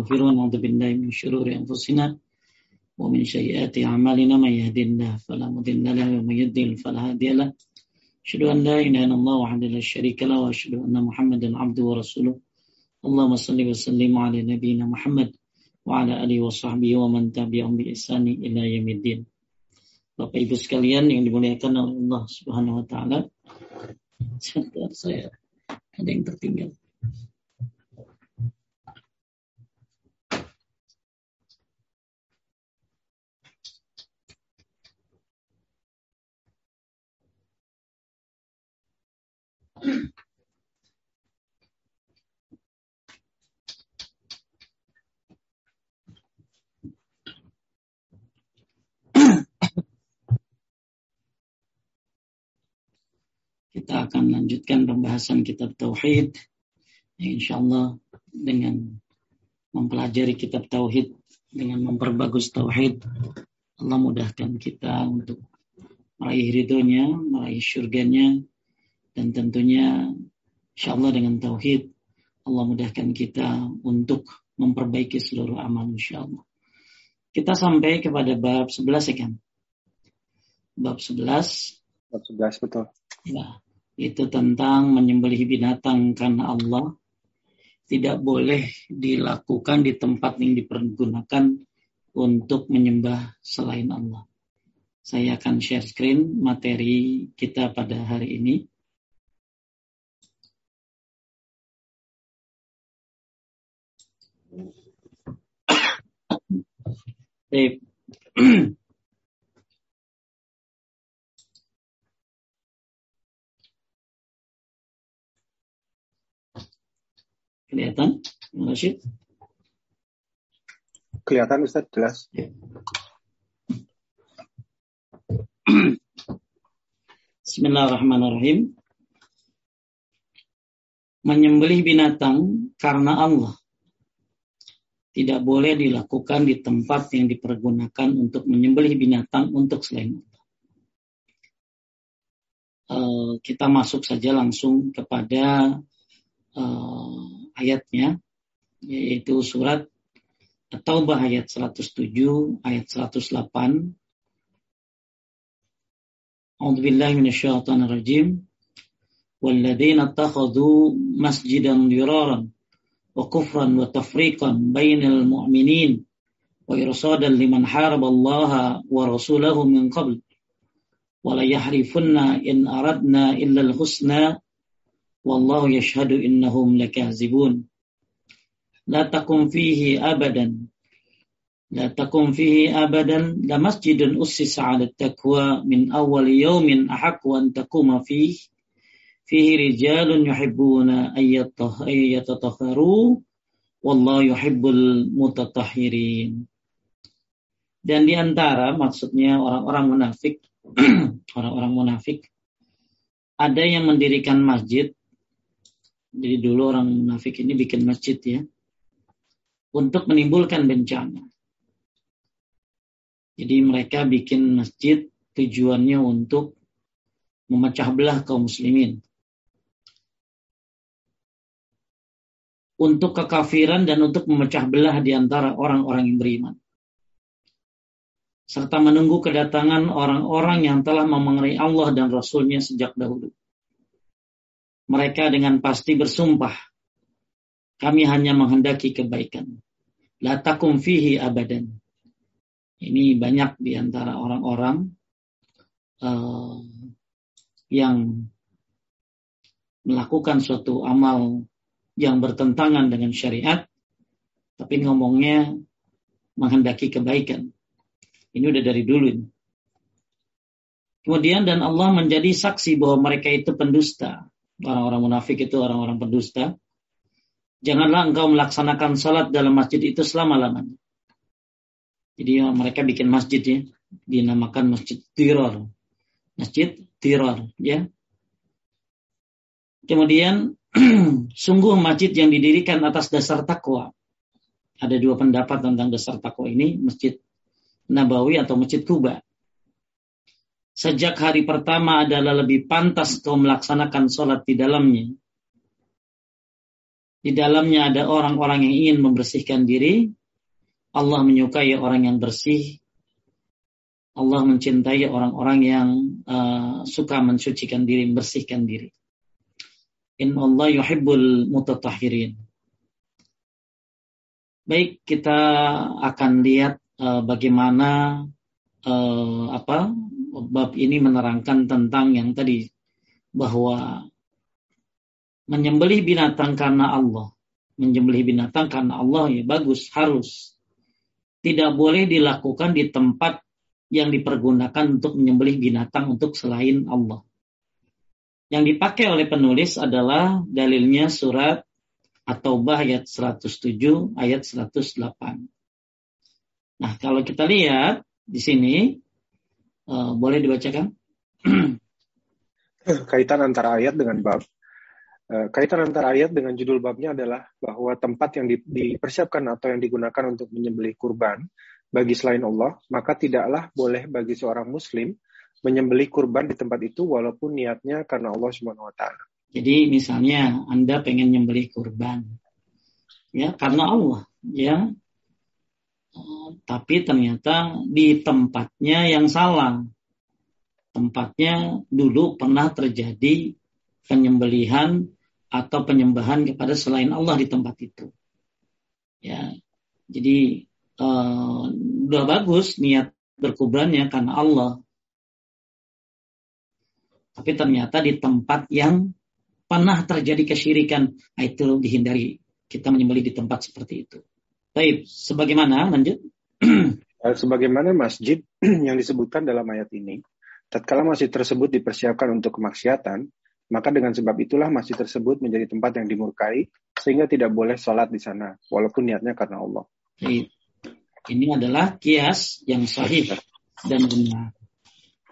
ونستغفره ونعوذ بالله من شرور أنفسنا ومن سيئات أعمالنا من يهد الله فلا مضل له ومن يضلل فلا هادي له أشهد أن لا إله إلا الله وحده لا شريك له وأشهد أن محمدا عبده ورسوله اللهم صل وسلم على نبينا محمد وعلى آله وصحبه ومن تبعهم بإحسان إلى يوم الدين Bapak Ibu sekalian yang dimuliakan oleh Allah Subhanahu wa taala. Sebentar saya ada yang tertinggal. Kita akan lanjutkan pembahasan kitab Tauhid. Insya Allah dengan mempelajari kitab Tauhid, dengan memperbagus Tauhid, Allah mudahkan kita untuk meraih ridhonya, meraih surganya, dan tentunya insya Allah dengan Tauhid, Allah mudahkan kita untuk memperbaiki seluruh amal insya Allah. Kita sampai kepada bab 11 ya kan? Bab 11. Bab 11 betul. Ya, itu tentang menyembelih binatang karena Allah tidak boleh dilakukan di tempat yang dipergunakan untuk menyembah selain Allah. Saya akan share screen materi kita pada hari ini. Baik. Kelihatan, Rashid? Kelihatan Ustaz, jelas. Ya. Bismillahirrahmanirrahim. Menyembelih binatang karena Allah tidak boleh dilakukan di tempat yang dipergunakan untuk menyembelih binatang untuk selain Allah. Uh, kita masuk saja langsung kepada uh, ayatnya yaitu surat At-Taubah ayat 107 ayat 108 A'udzu billahi minasyaitonir rajim walladzina attakhadhu masjidan diraran wa kufran wa tafriqan bainal mu'minin wa irsadan liman haraballaha wa rasulahu min qabl wa la yahrifunna in aradna illa al-husna wallahu yashhadu innahum lakazibun la takum fihi abadan la takum fihi abadan la masjidun ussisa 'ala taqwa fihi rijalun yuhibbuna ayyatatahharu wallahu yuhibbul mutatahhirin dan di antara maksudnya orang-orang munafik orang-orang munafik ada yang mendirikan masjid jadi dulu orang munafik ini bikin masjid ya. Untuk menimbulkan bencana. Jadi mereka bikin masjid tujuannya untuk memecah belah kaum muslimin. Untuk kekafiran dan untuk memecah belah di antara orang-orang yang beriman. Serta menunggu kedatangan orang-orang yang telah memengerai Allah dan Rasulnya sejak dahulu mereka dengan pasti bersumpah, kami hanya menghendaki kebaikan. La takum fihi abadan. Ini banyak di antara orang-orang uh, yang melakukan suatu amal yang bertentangan dengan syariat, tapi ngomongnya menghendaki kebaikan. Ini udah dari dulu. Kemudian dan Allah menjadi saksi bahwa mereka itu pendusta orang-orang munafik itu orang-orang pendusta. Janganlah engkau melaksanakan salat dalam masjid itu selama-lamanya. Jadi ya, mereka bikin masjid ya, dinamakan masjid tiror. Masjid tiror ya. Kemudian sungguh masjid yang didirikan atas dasar takwa. Ada dua pendapat tentang dasar takwa ini, Masjid Nabawi atau Masjid Kuba sejak hari pertama adalah lebih pantas kau melaksanakan sholat di dalamnya. Di dalamnya ada orang-orang yang ingin membersihkan diri. Allah menyukai orang yang bersih. Allah mencintai orang-orang yang uh, suka mensucikan diri, membersihkan diri. Inna Allah yuhibbul mutatahirin. Baik, kita akan lihat uh, bagaimana uh, apa bab ini menerangkan tentang yang tadi bahwa menyembelih binatang karena Allah, menyembelih binatang karena Allah ya bagus, harus. Tidak boleh dilakukan di tempat yang dipergunakan untuk menyembelih binatang untuk selain Allah. Yang dipakai oleh penulis adalah dalilnya surat At-Taubah ayat 107 ayat 108. Nah, kalau kita lihat di sini uh, boleh dibacakan? Kaitan antara ayat dengan bab. Eh, kaitan antara ayat dengan judul babnya adalah bahwa tempat yang dipersiapkan atau yang digunakan untuk menyembelih kurban bagi selain Allah, maka tidaklah boleh bagi seorang muslim menyembelih kurban di tempat itu walaupun niatnya karena Allah Subhanahu wa taala. Jadi misalnya Anda pengen nyembelih kurban ya karena Allah, ya. Oh, tapi ternyata di tempatnya yang salah. Tempatnya dulu pernah terjadi penyembelihan atau penyembahan kepada selain Allah di tempat itu. Ya, jadi uh, udah bagus niat berkuburannya karena Allah. Tapi ternyata di tempat yang pernah terjadi kesyirikan, nah itu dihindari. Kita menyembelih di tempat seperti itu. Baik, sebagaimana lanjut. Eh, sebagaimana masjid yang disebutkan dalam ayat ini, tatkala masjid tersebut dipersiapkan untuk kemaksiatan, maka dengan sebab itulah masjid tersebut menjadi tempat yang dimurkai sehingga tidak boleh sholat di sana walaupun niatnya karena Allah. Ini adalah kias yang sahih dan benar.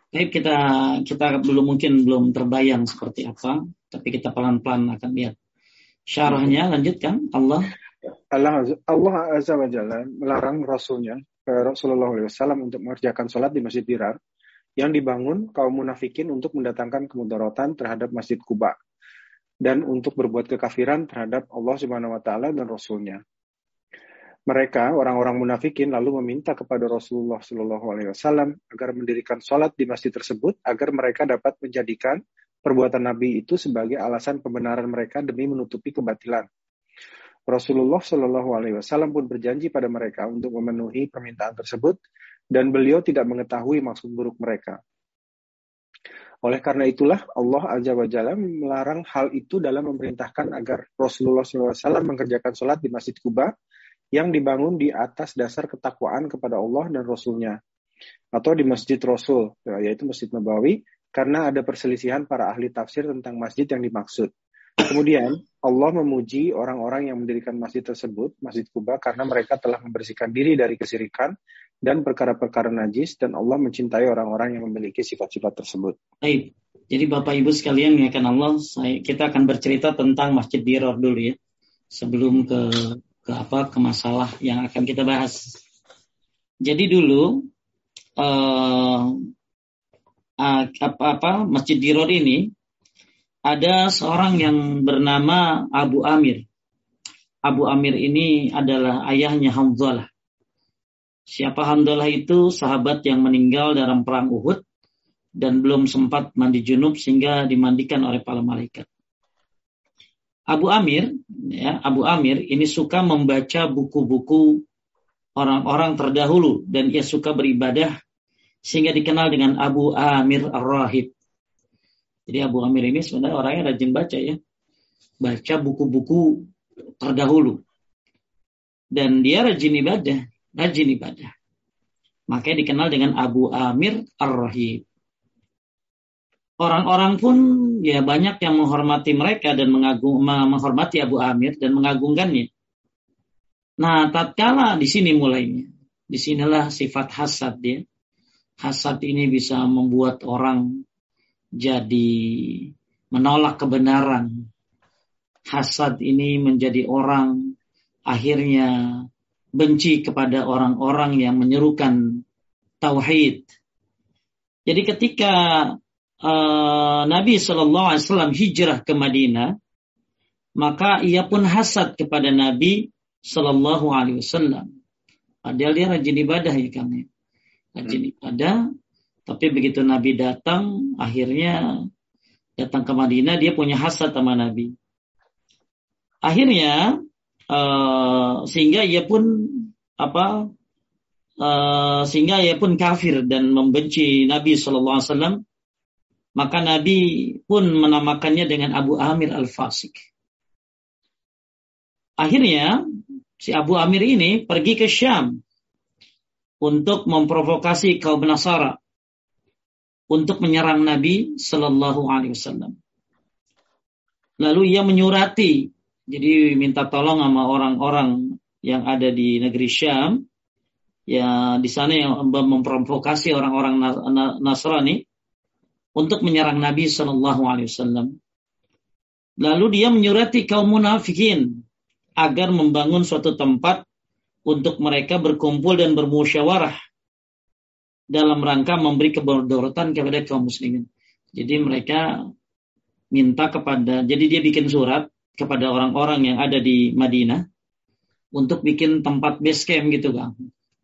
Baik kita kita belum mungkin belum terbayang seperti apa, tapi kita pelan-pelan akan lihat syarahnya. Lanjutkan Allah. Allah Allah azza wa jalla melarang rasulnya Rasulullah SAW untuk mengerjakan sholat di Masjid Dirar yang dibangun kaum munafikin untuk mendatangkan kemudaratan terhadap Masjid Kuba dan untuk berbuat kekafiran terhadap Allah Subhanahu wa taala dan rasulnya. Mereka, orang-orang munafikin lalu meminta kepada Rasulullah Shallallahu alaihi wasallam agar mendirikan sholat di masjid tersebut agar mereka dapat menjadikan perbuatan Nabi itu sebagai alasan pembenaran mereka demi menutupi kebatilan. Rasulullah Shallallahu Alaihi Wasallam pun berjanji pada mereka untuk memenuhi permintaan tersebut dan beliau tidak mengetahui maksud buruk mereka. Oleh karena itulah Allah Azza wa Jalla melarang hal itu dalam memerintahkan agar Rasulullah SAW mengerjakan sholat di Masjid Kuba yang dibangun di atas dasar ketakwaan kepada Allah dan Rasulnya. Atau di Masjid Rasul, yaitu Masjid Nabawi, karena ada perselisihan para ahli tafsir tentang masjid yang dimaksud. Kemudian Allah memuji orang-orang yang mendirikan masjid tersebut, Masjid Kuba, karena mereka telah membersihkan diri dari kesirikan dan perkara-perkara najis dan Allah mencintai orang-orang yang memiliki sifat-sifat tersebut. Baik. Jadi Bapak Ibu sekalian ya kan Allah, saya, kita akan bercerita tentang Masjid Diror dulu ya. Sebelum ke ke apa ke masalah yang akan kita bahas. Jadi dulu uh, apa apa Masjid Diror ini ada seorang yang bernama Abu Amir. Abu Amir ini adalah ayahnya Hamzalah. Siapa Hamdalah itu sahabat yang meninggal dalam perang Uhud dan belum sempat mandi junub sehingga dimandikan oleh para malaikat. Abu Amir, ya, Abu Amir ini suka membaca buku-buku orang-orang terdahulu dan ia suka beribadah sehingga dikenal dengan Abu Amir Ar-Rahib. Jadi Abu Amir ini sebenarnya orangnya rajin baca ya. Baca buku-buku terdahulu. Dan dia rajin ibadah rajin ibadah. Makanya dikenal dengan Abu Amir Ar-Rahib. Orang-orang pun ya banyak yang menghormati mereka dan mengagung, menghormati Abu Amir dan mengagungkannya. Nah, tatkala di sini mulainya. Di sinilah sifat hasad dia. Hasad ini bisa membuat orang jadi menolak kebenaran. Hasad ini menjadi orang akhirnya benci kepada orang-orang yang menyerukan tauhid. Jadi ketika uh, Nabi Shallallahu Alaihi Wasallam hijrah ke Madinah, maka ia pun hasad kepada Nabi Shallallahu Alaihi Wasallam. Padahal dia rajin ibadah ya kami, ya. rajin hmm. ibadah. Tapi begitu Nabi datang, akhirnya datang ke Madinah, dia punya hasad sama Nabi. Akhirnya uh, sehingga ia pun apa uh, sehingga ia pun kafir dan membenci Nabi Shallallahu Alaihi Wasallam maka Nabi pun menamakannya dengan Abu Amir Al-Fasik. Akhirnya si Abu Amir ini pergi ke Syam untuk memprovokasi kaum Nasara untuk menyerang Nabi Shallallahu Alaihi Wasallam. Lalu ia menyurati, jadi minta tolong sama orang-orang yang ada di negeri Syam, ya di sana yang memprovokasi orang-orang Nasrani untuk menyerang Nabi Shallallahu Alaihi Wasallam. Lalu dia menyurati kaum munafikin agar membangun suatu tempat untuk mereka berkumpul dan bermusyawarah dalam rangka memberi keberdaratan kepada kaum muslimin. Jadi mereka minta kepada, jadi dia bikin surat kepada orang-orang yang ada di Madinah untuk bikin tempat base camp gitu kan.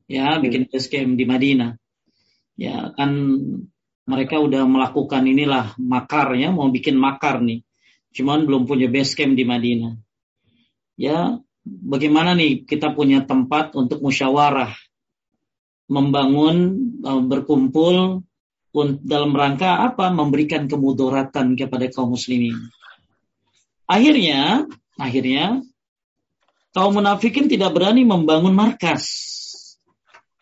Ya, bikin base camp di Madinah. Ya, kan mereka udah melakukan inilah makarnya, mau bikin makar nih. Cuman belum punya base camp di Madinah. Ya, bagaimana nih kita punya tempat untuk musyawarah, membangun, eh, berkumpul dalam rangka apa? Memberikan kemudaratan kepada kaum muslimin. Akhirnya, akhirnya kaum munafikin tidak berani membangun markas.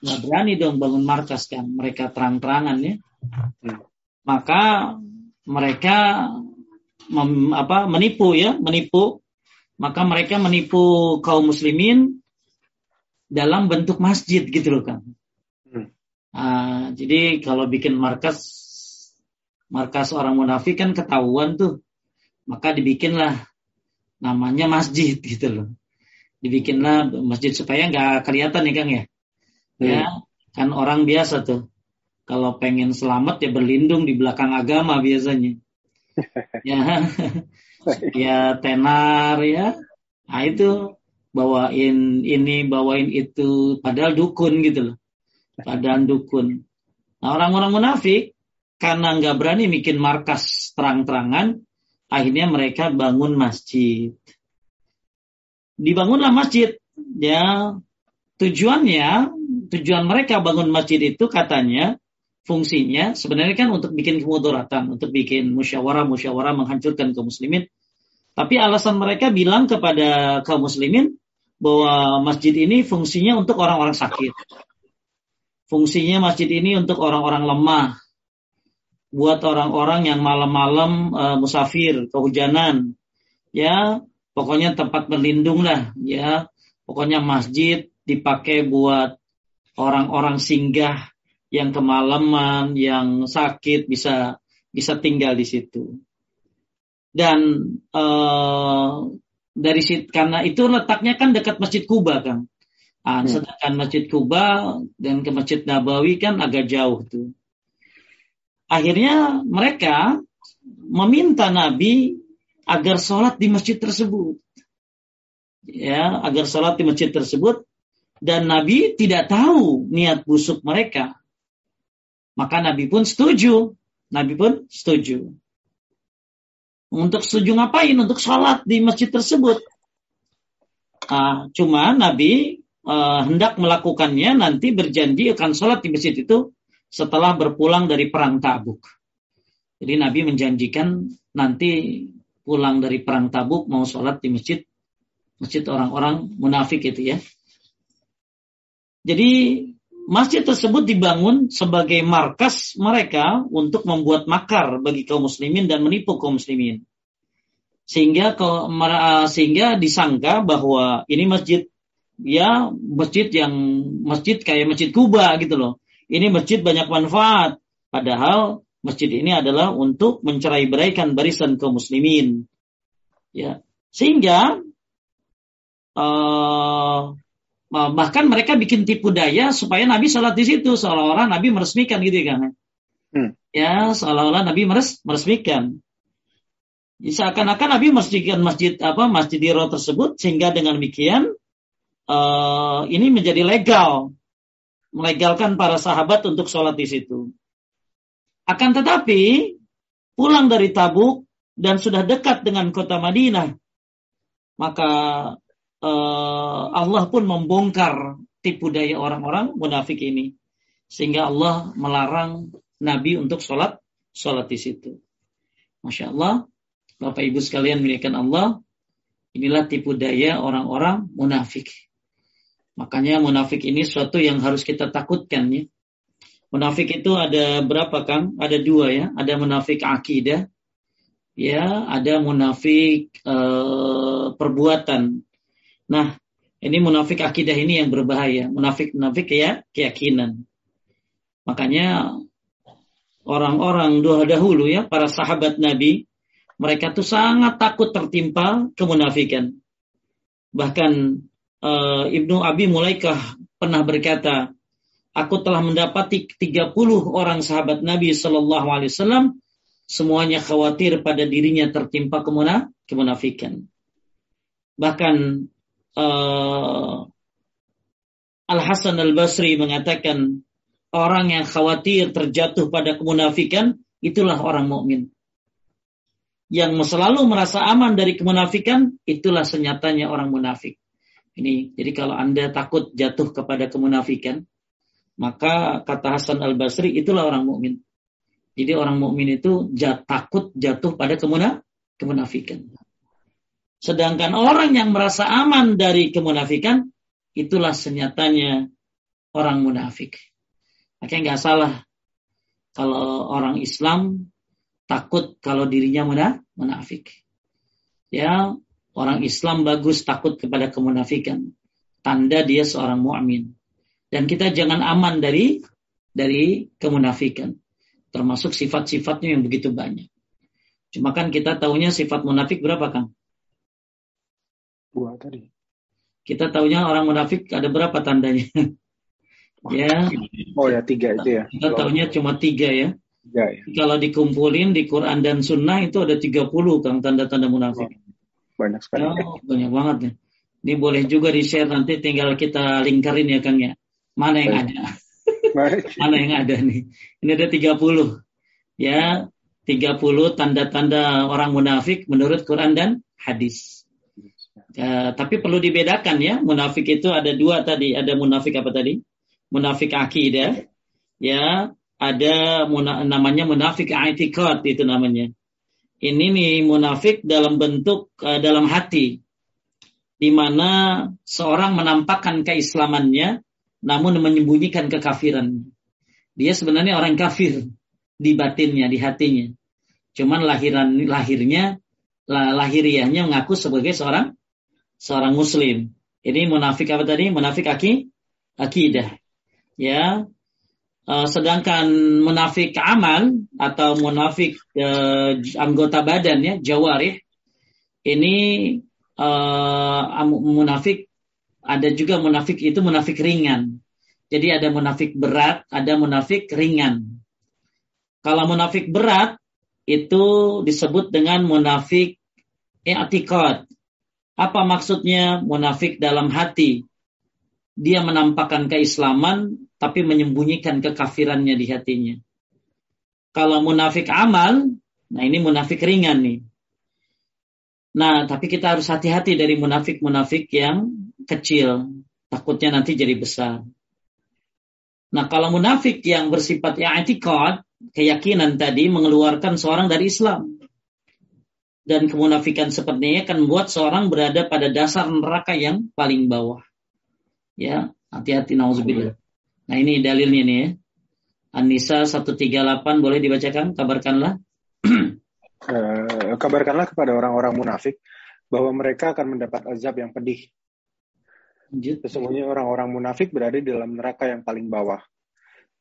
Nggak berani dong bangun markas kan. Mereka terang-terangan ya maka mereka mem, apa, menipu ya, menipu. Maka mereka menipu kaum muslimin dalam bentuk masjid gitu loh kan. Hmm. Uh, jadi kalau bikin markas markas orang munafik kan ketahuan tuh, maka dibikinlah namanya masjid gitu loh. Dibikinlah masjid supaya nggak kelihatan ya Kang ya. Hmm. Ya, kan orang biasa tuh kalau pengen selamat ya berlindung di belakang agama biasanya. ya, ya tenar ya. Nah itu bawain ini, bawain itu, padahal dukun gitu loh. Padahal dukun. Nah orang-orang munafik karena nggak berani bikin markas terang-terangan, akhirnya mereka bangun masjid. Dibangunlah masjid, ya tujuannya, tujuan mereka bangun masjid itu katanya fungsinya sebenarnya kan untuk bikin kemudaratan, untuk bikin musyawarah-musyawarah menghancurkan kaum muslimin. Tapi alasan mereka bilang kepada kaum muslimin bahwa masjid ini fungsinya untuk orang-orang sakit. Fungsinya masjid ini untuk orang-orang lemah. Buat orang-orang yang malam-malam uh, musafir, kehujanan. Ya, pokoknya tempat berlindung lah, ya. Pokoknya masjid dipakai buat orang-orang singgah yang kemalaman, yang sakit bisa bisa tinggal di situ. Dan uh, dari situ karena itu letaknya kan dekat Masjid Kuba kan. Ah, hmm. sedangkan Masjid Kuba dan ke Masjid Nabawi kan agak jauh tuh. Akhirnya mereka meminta Nabi agar sholat di masjid tersebut. Ya, agar sholat di masjid tersebut dan Nabi tidak tahu niat busuk mereka. Maka Nabi pun setuju. Nabi pun setuju. Untuk setuju ngapain? Untuk sholat di masjid tersebut. Uh, cuma Nabi uh, hendak melakukannya nanti berjanji akan sholat di masjid itu setelah berpulang dari perang Tabuk. Jadi Nabi menjanjikan nanti pulang dari perang Tabuk mau sholat di masjid masjid orang-orang munafik itu ya. Jadi Masjid tersebut dibangun sebagai markas mereka untuk membuat makar bagi kaum muslimin dan menipu kaum muslimin. Sehingga sehingga disangka bahwa ini masjid ya masjid yang masjid kayak masjid Kuba gitu loh. Ini masjid banyak manfaat. Padahal masjid ini adalah untuk mencerai beraikan barisan kaum muslimin. Ya. Sehingga uh, bahkan mereka bikin tipu daya supaya Nabi sholat di situ seolah-olah Nabi meresmikan gitu kan hmm. ya seolah-olah Nabi meres meresmikan Seakan-akan Nabi masjidkan masjid apa masjid Hira tersebut sehingga dengan demikian uh, ini menjadi legal melegalkan para sahabat untuk sholat di situ. Akan tetapi pulang dari Tabuk dan sudah dekat dengan kota Madinah, maka uh, Allah pun membongkar tipu daya orang-orang munafik ini, sehingga Allah melarang Nabi untuk sholat sholat di situ. Masya Allah, Bapak Ibu sekalian milikkan Allah, inilah tipu daya orang-orang munafik. Makanya munafik ini suatu yang harus kita takutkan ya. Munafik itu ada berapa Kang? Ada dua ya. Ada munafik akidah, ya. Ada munafik uh, perbuatan. Nah, ini munafik akidah ini yang berbahaya. Munafik munafik ya keyakinan. Makanya orang-orang dahulu ya, para sahabat Nabi, mereka tuh sangat takut tertimpa kemunafikan. Bahkan uh, Ibnu Abi Mulaikah pernah berkata, aku telah mendapati 30 orang sahabat Nabi Shallallahu Alaihi Wasallam semuanya khawatir pada dirinya tertimpa kemuna, kemunafikan. Bahkan uh, Al Hasan Al Basri mengatakan orang yang khawatir terjatuh pada kemunafikan itulah orang mukmin yang selalu merasa aman dari kemunafikan, itulah senyatanya orang munafik. Ini, jadi kalau Anda takut jatuh kepada kemunafikan, maka kata Hasan Al Basri itulah orang mukmin. Jadi orang mukmin itu jat, takut jatuh pada kemuna, kemunafikan. Sedangkan orang yang merasa aman dari kemunafikan, itulah senyatanya orang munafik. Makanya nggak salah kalau orang Islam takut kalau dirinya munafik. Ya, orang Islam bagus takut kepada kemunafikan. Tanda dia seorang mukmin. Dan kita jangan aman dari dari kemunafikan. Termasuk sifat-sifatnya yang begitu banyak. Cuma kan kita tahunya sifat munafik berapa, Kang? Dua tadi. Kita tahunya orang munafik ada berapa tandanya? ya. Oh ya, tiga itu ya. Kita tahunya cuma tiga ya. Ya, ya. Kalau dikumpulin di Quran dan Sunnah itu ada 30 kang tanda-tanda munafik. Oh, banyak sekali. Oh, banyak banget ya. Ini boleh juga di-share nanti tinggal kita lingkarin ya Kang ya. Mana yang Baik. ada? Baik. Mana yang ada nih? Ini ada 30. Ya, 30 tanda-tanda orang munafik menurut Quran dan hadis. Ya, tapi perlu dibedakan ya, munafik itu ada dua tadi, ada munafik apa tadi? Munafik akidah, ya, ada namanya munafik i'tikad itu namanya. Ini nih munafik dalam bentuk uh, dalam hati di mana seorang menampakkan keislamannya namun menyembunyikan kekafiran. Dia sebenarnya orang kafir di batinnya, di hatinya. Cuman lahiran lahirnya lahiriahnya mengaku sebagai seorang seorang muslim. Ini munafik apa tadi? Munafik aki akidah. Ya, Uh, sedangkan munafik amal atau munafik uh, anggota badan ya jawarih ini uh, munafik ada juga munafik itu munafik ringan. Jadi ada munafik berat, ada munafik ringan. Kalau munafik berat itu disebut dengan munafik i'tikad. Apa maksudnya munafik dalam hati? Dia menampakkan keislaman tapi menyembunyikan kekafirannya di hatinya. Kalau munafik amal, nah ini munafik ringan nih. Nah, tapi kita harus hati-hati dari munafik-munafik yang kecil. Takutnya nanti jadi besar. Nah, kalau munafik yang bersifat i'tikad, keyakinan tadi mengeluarkan seorang dari Islam. Dan kemunafikan seperti ini akan membuat seorang berada pada dasar neraka yang paling bawah. Ya, hati-hati nauzubillah. Nah ini dalilnya nih ya. An-Nisa 138 boleh dibacakan? Kabarkanlah. uh, kabarkanlah kepada orang-orang munafik bahwa mereka akan mendapat azab yang pedih. Sesungguhnya orang-orang munafik berada di dalam neraka yang paling bawah.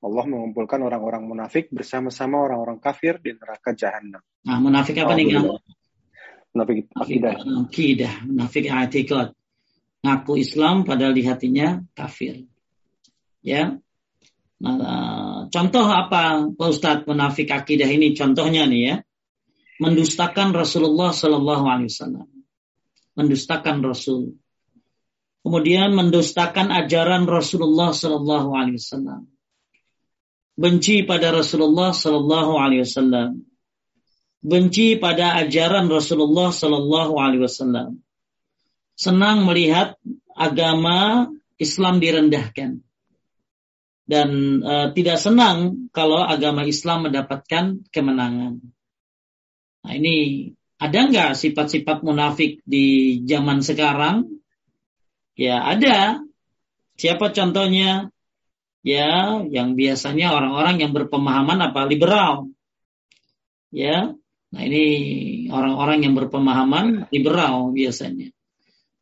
Allah mengumpulkan orang-orang munafik bersama-sama orang-orang kafir di neraka jahanam. Nah, munafik apa nih, Munafik akidah. Akidah, munafik i'tikad. Ngaku Islam padahal di hatinya kafir. Ya. Nah, contoh apa Pak Ustadz munafik akidah ini contohnya nih ya. mendustakan Rasulullah Sallallahu Alaihi Wasallam, mendustakan Rasul. Kemudian mendustakan ajaran Rasulullah Sallallahu Alaihi Wasallam, benci pada Rasulullah Sallallahu Alaihi Wasallam, benci pada ajaran Rasulullah Sallallahu Alaihi Wasallam, senang melihat agama Islam direndahkan dan uh, tidak senang kalau agama Islam mendapatkan kemenangan. Nah ini ada nggak sifat-sifat munafik di zaman sekarang? Ya ada. Siapa contohnya? Ya, yang biasanya orang-orang yang berpemahaman apa liberal. Ya, nah ini orang-orang yang berpemahaman liberal biasanya.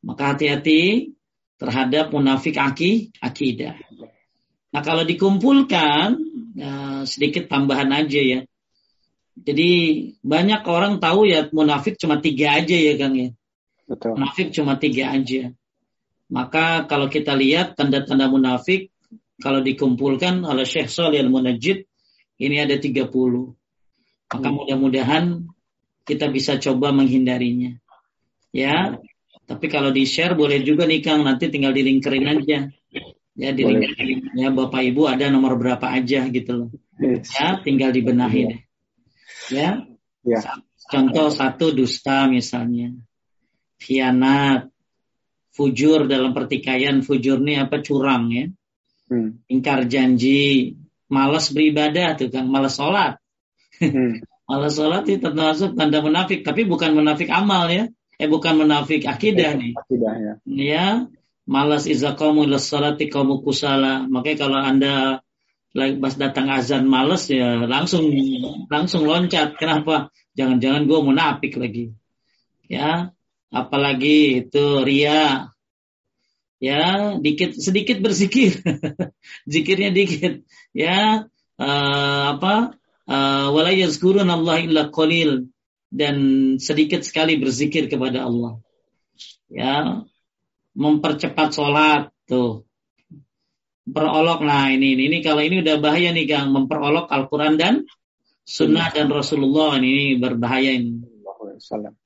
Maka hati-hati terhadap munafik aki, akidah. Nah kalau dikumpulkan, ya, sedikit tambahan aja ya. Jadi banyak orang tahu ya munafik cuma tiga aja ya Kang ya. Betul. Munafik cuma tiga aja. Maka kalau kita lihat tanda-tanda munafik kalau dikumpulkan oleh Syekh Salih Al-Munajjid ini ada 30. Maka mudah-mudahan kita bisa coba menghindarinya. Ya. Tapi kalau di-share boleh juga nih Kang nanti tinggal di linkerin aja. Ya di linkerin ya Bapak Ibu ada nomor berapa aja gitu loh. Yes. Ya tinggal dibenahi deh. Ya. ya. Contoh satu dusta misalnya. Khianat. Fujur dalam pertikaian. Fujur ini apa? Curang ya. Hmm. Ingkar janji. Malas beribadah tuh kan. Malas sholat. Hmm. malas sholat itu termasuk tanda munafik. Tapi bukan munafik amal ya. Eh bukan munafik akidah nih. Akidah ya. Ya. Malas iza kamu ila salati kamu kusala. Makanya kalau anda pas datang azan males ya langsung langsung loncat. Kenapa? Jangan-jangan gue munafik lagi. Ya, apalagi itu ria. Ya, dikit sedikit berzikir. Zikirnya dikit. Ya, uh, apa? Uh, wala yazkurun Allah illa qalil. Dan sedikit sekali berzikir kepada Allah. Ya, mempercepat sholat tuh. Memperolok nah ini, ini ini kalau ini udah bahaya nih Kang. Memperolok Al-Qur'an dan sunnah dan Rasulullah. Ini berbahaya ini.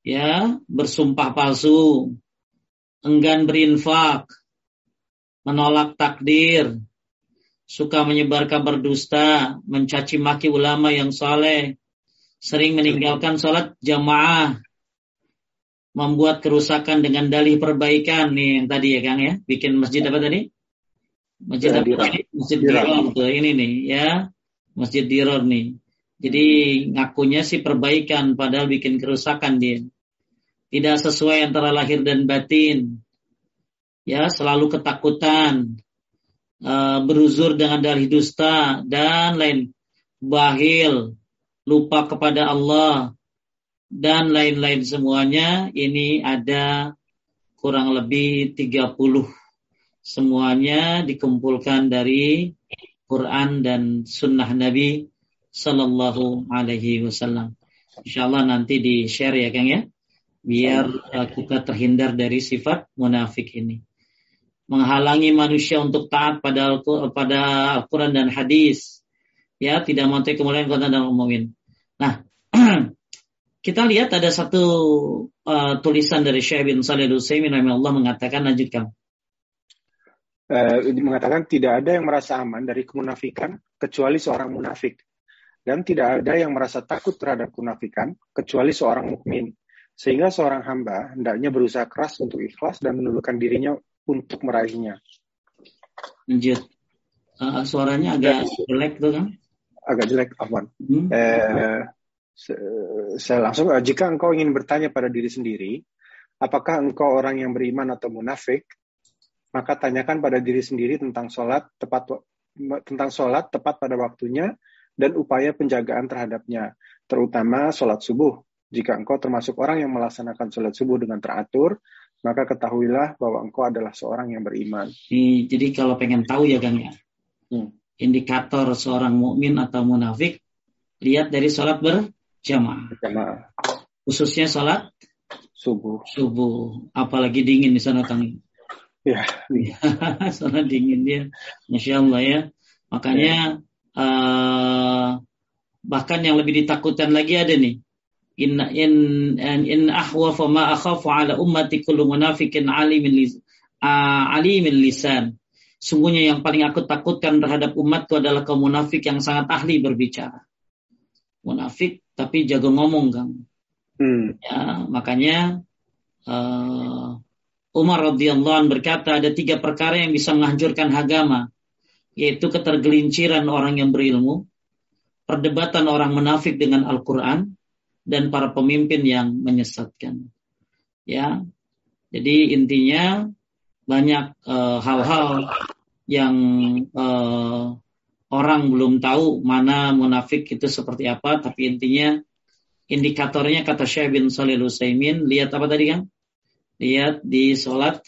Ya, bersumpah palsu, enggan berinfak, menolak takdir, suka menyebar kabar dusta, mencaci maki ulama yang saleh, sering meninggalkan sholat jamaah, membuat kerusakan dengan dalih perbaikan nih yang tadi ya Kang ya, bikin masjid apa tadi? Masjid ya, apa ini? Masjid Diror tuh ini nih ya. Masjid Diror nih. Jadi ngakunya sih perbaikan padahal bikin kerusakan dia. Tidak sesuai antara lahir dan batin. Ya, selalu ketakutan. Uh, beruzur dengan dalih dusta dan lain bahil, lupa kepada Allah dan lain-lain semuanya ini ada kurang lebih 30 semuanya dikumpulkan dari Quran dan Sunnah Nabi Sallallahu Alaihi Wasallam. Insya Allah nanti di share ya Kang ya, biar uh, kita terhindar dari sifat munafik ini. Menghalangi manusia untuk taat pada pada Al-Quran dan hadis. Ya, tidak mau kemudian kota dan umumin. Nah, kita lihat ada satu uh, tulisan dari Syekh bin Salih Al-Utsaimin Allah mengatakan lanjutkan uh, mengatakan tidak ada yang merasa aman dari kemunafikan kecuali seorang munafik dan tidak ada yang merasa takut terhadap kemunafikan kecuali seorang mukmin. Sehingga seorang hamba hendaknya berusaha keras untuk ikhlas dan menundukkan dirinya untuk meraihnya. Lanjut. Uh, suaranya agak jelek tuh kan? Agak jelek, Afwan. Hmm. Eh, saya langsung, eh, jika engkau ingin bertanya pada diri sendiri, apakah engkau orang yang beriman atau munafik, maka tanyakan pada diri sendiri tentang sholat tepat tentang sholat tepat pada waktunya dan upaya penjagaan terhadapnya, terutama sholat subuh. Jika engkau termasuk orang yang melaksanakan sholat subuh dengan teratur, maka ketahuilah bahwa engkau adalah seorang yang beriman. Jadi kalau pengen tahu ya Kang ya, hmm. indikator seorang mukmin atau munafik, lihat dari sholat berjamaah. Berjamaah. Khususnya sholat subuh. Subuh, apalagi dingin di sana Kang. Ya. Sangat dingin dia, masya Allah ya. Makanya ya. Uh, bahkan yang lebih ditakutkan lagi ada nih. In in in ahwa fa ma akhafu ala ummati kullu munafiqin alimin lis, uh, alimin lisan. Sungguhnya yang paling aku takutkan terhadap umatku adalah kaum munafik yang sangat ahli berbicara. Munafik tapi jago ngomong, Kang. Hmm. Ya, makanya uh, Umar radhiyallahu anh berkata ada tiga perkara yang bisa menghancurkan agama, yaitu ketergelinciran orang yang berilmu, perdebatan orang munafik dengan Al-Quran, dan para pemimpin yang menyesatkan. Ya, jadi intinya banyak eh, hal-hal uh, yang uh, orang belum tahu mana munafik itu seperti apa, tapi intinya indikatornya kata Syekh bin Salih Utsaimin, lihat apa tadi kan? Lihat di sholat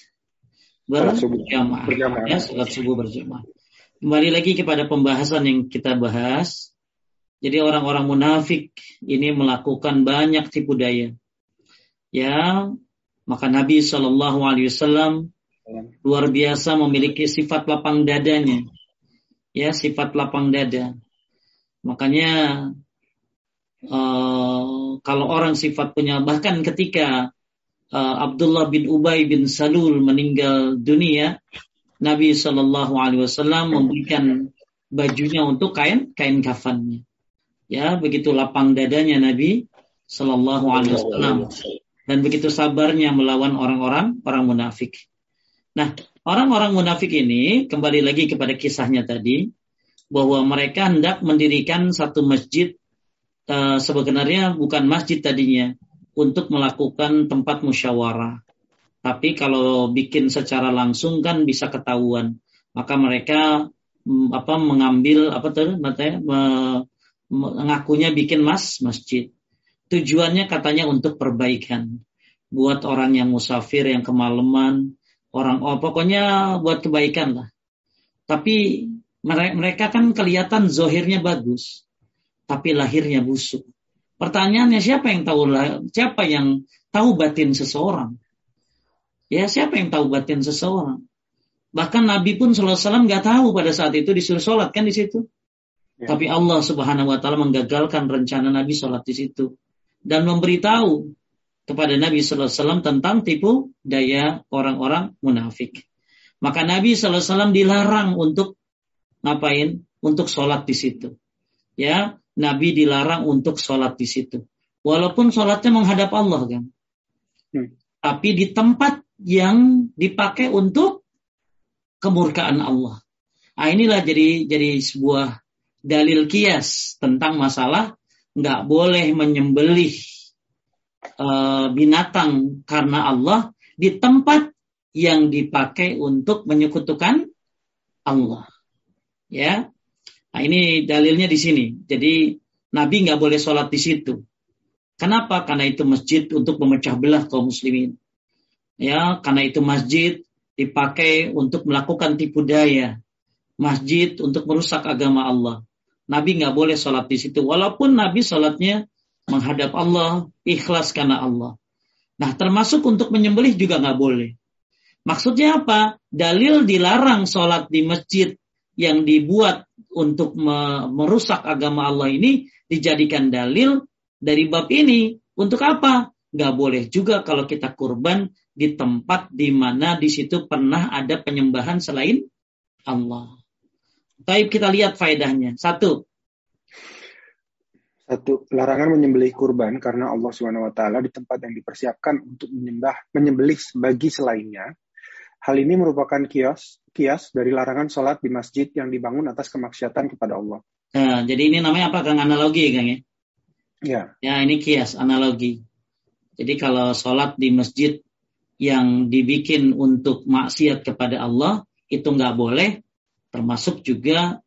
berjamaah, ya, sholat subuh berjamaah. Kembali lagi kepada pembahasan yang kita bahas, jadi orang-orang munafik ini melakukan banyak tipu daya. Ya, maka Nabi Shallallahu Alaihi Wasallam luar biasa memiliki sifat lapang dadanya. Ya, sifat lapang dada. Makanya uh, kalau orang sifat punya bahkan ketika uh, Abdullah bin Ubay bin Salul meninggal dunia, Nabi Shallallahu Alaihi Wasallam memberikan bajunya untuk kain kain kafannya. Ya, begitu lapang dadanya Nabi Shallallahu Alaihi Wasallam dan begitu sabarnya melawan orang-orang orang munafik. Nah, orang-orang munafik ini kembali lagi kepada kisahnya tadi bahwa mereka hendak mendirikan satu masjid uh, sebenarnya bukan masjid tadinya untuk melakukan tempat musyawarah. Tapi kalau bikin secara langsung kan bisa ketahuan. Maka mereka mm, apa mengambil apa tuh matanya mengakunya bikin mas masjid. Tujuannya katanya untuk perbaikan. Buat orang yang musafir, yang kemalaman, orang oh pokoknya buat kebaikan lah. Tapi mereka kan kelihatan zohirnya bagus, tapi lahirnya busuk. Pertanyaannya siapa yang tahu siapa yang tahu batin seseorang? Ya siapa yang tahu batin seseorang? Bahkan Nabi pun Sallallahu nggak tahu pada saat itu disuruh sholat kan di situ. Ya. Tapi Allah Subhanahu wa taala menggagalkan rencana Nabi sholat di situ dan memberitahu kepada Nabi sallallahu alaihi wasallam tentang tipu daya orang-orang munafik. Maka Nabi sallallahu alaihi wasallam dilarang untuk ngapain? Untuk sholat di situ. Ya, Nabi dilarang untuk sholat di situ. Walaupun sholatnya menghadap Allah kan. Hmm. Tapi di tempat yang dipakai untuk kemurkaan Allah. Nah, inilah jadi jadi sebuah dalil kias tentang masalah nggak boleh menyembelih uh, binatang karena Allah di tempat yang dipakai untuk menyekutukan Allah. Ya, nah ini dalilnya di sini. Jadi Nabi nggak boleh sholat di situ. Kenapa? Karena itu masjid untuk memecah belah kaum muslimin. Ya, karena itu masjid dipakai untuk melakukan tipu daya. Masjid untuk merusak agama Allah. Nabi nggak boleh sholat di situ. Walaupun Nabi sholatnya menghadap Allah, ikhlas karena Allah. Nah, termasuk untuk menyembelih juga nggak boleh. Maksudnya apa? Dalil dilarang sholat di masjid yang dibuat untuk merusak agama Allah ini dijadikan dalil dari bab ini. Untuk apa? Nggak boleh juga kalau kita kurban di tempat di mana di situ pernah ada penyembahan selain Allah. Tapi kita lihat faedahnya. Satu. Satu, larangan menyembelih kurban karena Allah Subhanahu wa taala di tempat yang dipersiapkan untuk menyembah menyembelih bagi selainnya. Hal ini merupakan kios kias dari larangan sholat di masjid yang dibangun atas kemaksiatan kepada Allah. Nah, jadi ini namanya apa Kang analogi Kang ya? Ya. Ya, ini kias analogi. Jadi kalau sholat di masjid yang dibikin untuk maksiat kepada Allah itu nggak boleh, Termasuk juga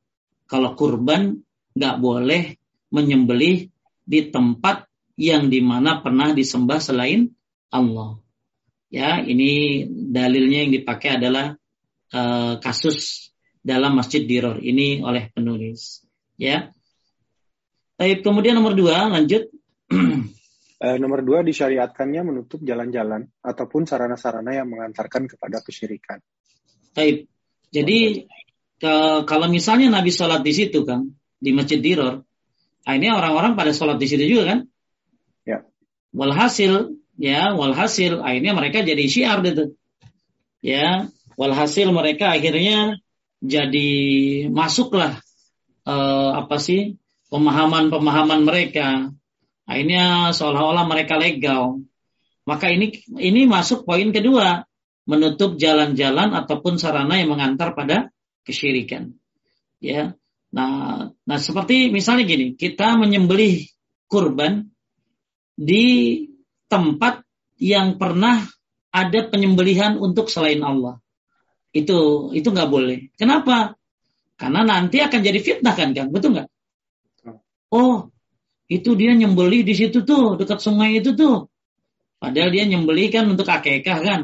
kalau kurban nggak boleh menyembelih di tempat yang di mana pernah disembah selain Allah. Ya, ini dalilnya yang dipakai adalah uh, kasus dalam Masjid Diror ini oleh penulis. Ya. Baik, kemudian nomor dua, lanjut. Uh, nomor dua disyariatkannya menutup jalan-jalan ataupun sarana-sarana yang mengantarkan kepada kesyirikan. Baik. Jadi ke, kalau misalnya Nabi sholat di situ kan, di Masjid Diror, ini orang-orang pada sholat di situ juga kan? Ya. Walhasil ya, walhasil akhirnya mereka jadi syiar itu. Ya, walhasil mereka akhirnya jadi masuklah uh, apa sih pemahaman-pemahaman mereka. Akhirnya seolah-olah mereka legal. Maka ini ini masuk poin kedua, menutup jalan-jalan ataupun sarana yang mengantar pada kesyirikan. Ya. Nah, nah seperti misalnya gini, kita menyembelih kurban di tempat yang pernah ada penyembelihan untuk selain Allah. Itu itu nggak boleh. Kenapa? Karena nanti akan jadi fitnah kan, kan? Betul nggak? Oh, itu dia nyembelih di situ tuh, dekat sungai itu tuh. Padahal dia nyembelih kan untuk akekah kan.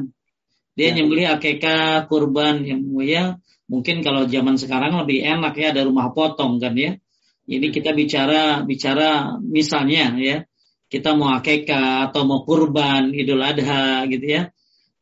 Dia ya. nyembelih akekah kurban yang ya mungkin kalau zaman sekarang lebih enak ya ada rumah potong kan ya. Jadi kita bicara bicara misalnya ya kita mau akekah atau mau kurban Idul Adha gitu ya.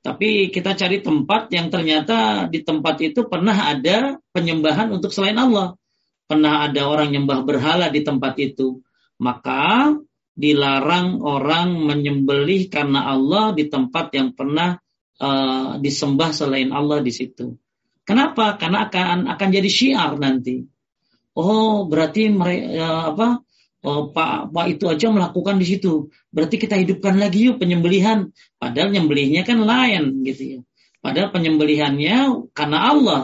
Tapi kita cari tempat yang ternyata di tempat itu pernah ada penyembahan untuk selain Allah. Pernah ada orang nyembah berhala di tempat itu. Maka dilarang orang menyembelih karena Allah di tempat yang pernah uh, disembah selain Allah di situ. Kenapa? Karena akan akan jadi syiar nanti. Oh, berarti mereka ya, apa? Oh, Pak Pak itu aja melakukan di situ. Berarti kita hidupkan lagi yuk penyembelihan. Padahal nyembelihnya kan lain gitu ya. Padahal penyembelihannya karena Allah.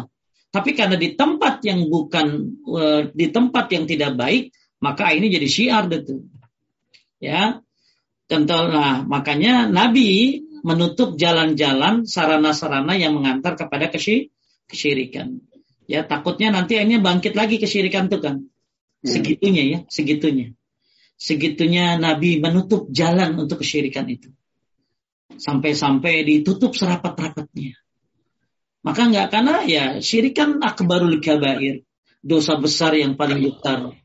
Tapi karena di tempat yang bukan uh, di tempat yang tidak baik, maka ini jadi syiar itu. Ya. Tentu nah, makanya Nabi menutup jalan-jalan sarana-sarana yang mengantar kepada kesyirikan. Ya, takutnya nanti akhirnya bangkit lagi kesyirikan itu kan. Hmm. Segitunya ya, segitunya. Segitunya Nabi menutup jalan untuk kesyirikan itu. Sampai-sampai ditutup serapat-rapatnya. Maka enggak karena ya syirikan akbarul kabair. Dosa besar yang paling besar.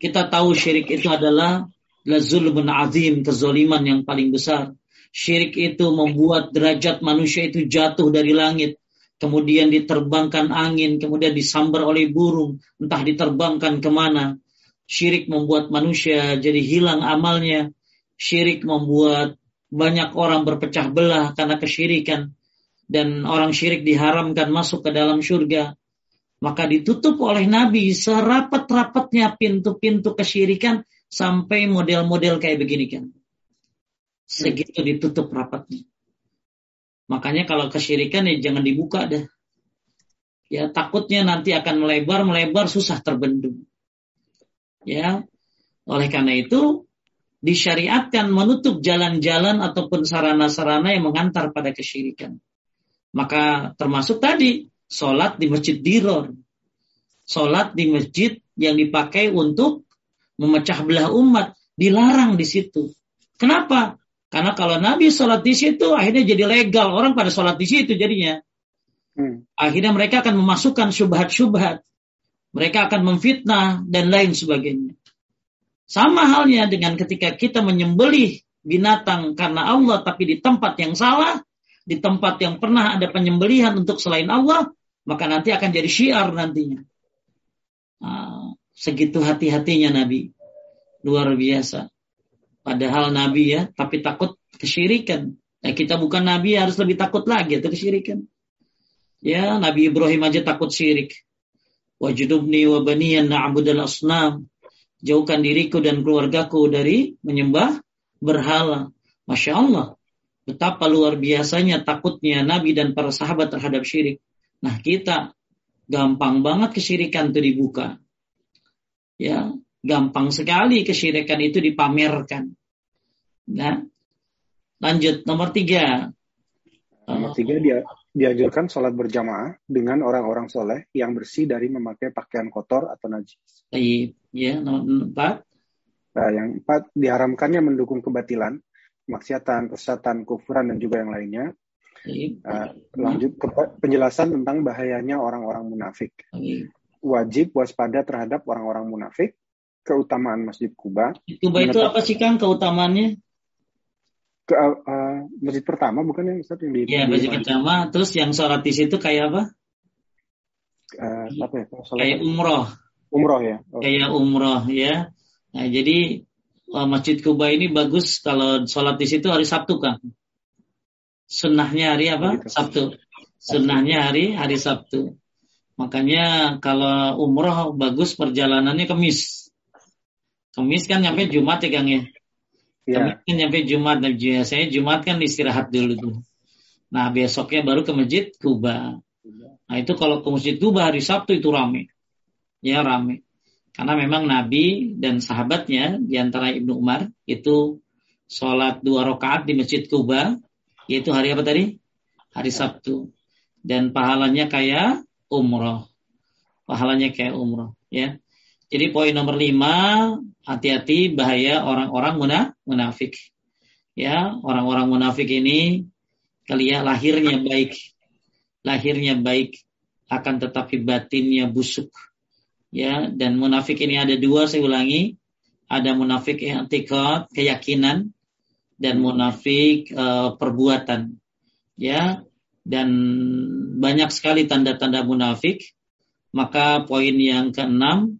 Kita tahu syirik itu adalah lazulmun azim, kezoliman yang paling besar. Syirik itu membuat derajat manusia itu jatuh dari langit kemudian diterbangkan angin, kemudian disambar oleh burung, entah diterbangkan ke mana. Syirik membuat manusia jadi hilang amalnya. Syirik membuat banyak orang berpecah belah karena kesyirikan. Dan orang syirik diharamkan masuk ke dalam surga. Maka ditutup oleh Nabi serapat-rapatnya pintu-pintu kesyirikan sampai model-model kayak begini kan. Segitu ditutup rapatnya. Makanya kalau kesyirikan ya jangan dibuka deh. Ya takutnya nanti akan melebar, melebar susah terbendung. Ya. Oleh karena itu disyariatkan menutup jalan-jalan ataupun sarana-sarana yang mengantar pada kesyirikan. Maka termasuk tadi sholat di masjid diror. Sholat di masjid yang dipakai untuk memecah belah umat. Dilarang di situ. Kenapa? Karena kalau Nabi sholat di situ, akhirnya jadi legal. Orang pada sholat di situ jadinya. Hmm. Akhirnya mereka akan memasukkan syubhat-syubhat. Mereka akan memfitnah dan lain sebagainya. Sama halnya dengan ketika kita menyembelih binatang karena Allah tapi di tempat yang salah, di tempat yang pernah ada penyembelihan untuk selain Allah, maka nanti akan jadi syiar nantinya. Nah, segitu hati-hatinya Nabi. Luar biasa. Padahal Nabi ya, tapi takut kesyirikan. Nah, kita bukan Nabi harus lebih takut lagi atau kesyirikan. Ya, Nabi Ibrahim aja takut syirik. Wajudubni wa baniyan na'budal asnam. Jauhkan diriku dan keluargaku dari menyembah berhala. Masya Allah. Betapa luar biasanya takutnya Nabi dan para sahabat terhadap syirik. Nah kita gampang banget kesyirikan itu dibuka. Ya, Gampang sekali kesyirikan itu dipamerkan. Nah, lanjut nomor tiga. Nomor tiga dia dianjurkan sholat berjamaah dengan orang-orang soleh yang bersih dari memakai pakaian kotor atau najis. Iya, ya, nomor empat. Nah, yang empat diharamkannya mendukung kebatilan, maksiatan, kesatan, kufuran dan juga yang lainnya. Uh, lanjut ke penjelasan tentang bahayanya orang-orang munafik. Wajib waspada terhadap orang-orang munafik keutamaan Masjid Kuba. Kuba itu apa sih Kang keutamaannya? Ke, uh, masjid pertama bukan yang Ustaz yang di Iya, masjid pertama. Terus yang sholat di situ kayak apa? Uh, apa ya? Kayak umroh. Umroh ya. Oh. Kayak umroh ya. Nah, jadi Masjid Kuba ini bagus kalau sholat di situ hari Sabtu kan? Sunnahnya hari apa? Sabtu. Sunnahnya hari hari Sabtu. Makanya kalau umroh bagus perjalanannya kemis. Kemis kan nyampe Jumat ya Kang ya? Ya. Kemis kan nyampe Jumat. Nah, biasanya Jumat kan istirahat dulu tuh. Nah besoknya baru ke Masjid Kuba. Nah itu kalau ke Masjid Kuba hari Sabtu itu rame. Ya rame. Karena memang Nabi dan sahabatnya di antara Ibnu Umar itu sholat dua rakaat di Masjid Kuba, yaitu hari apa tadi? Hari Sabtu. Dan pahalanya kayak umroh. Pahalanya kayak umroh. Ya. Jadi poin nomor lima, hati-hati bahaya orang-orang munafik. Ya, orang-orang munafik ini kalian lahirnya baik, lahirnya baik, akan tetapi batinnya busuk. Ya dan munafik ini ada dua saya ulangi. Ada munafik i'tikad keyakinan dan munafik uh, perbuatan. Ya dan banyak sekali tanda-tanda munafik. Maka poin yang keenam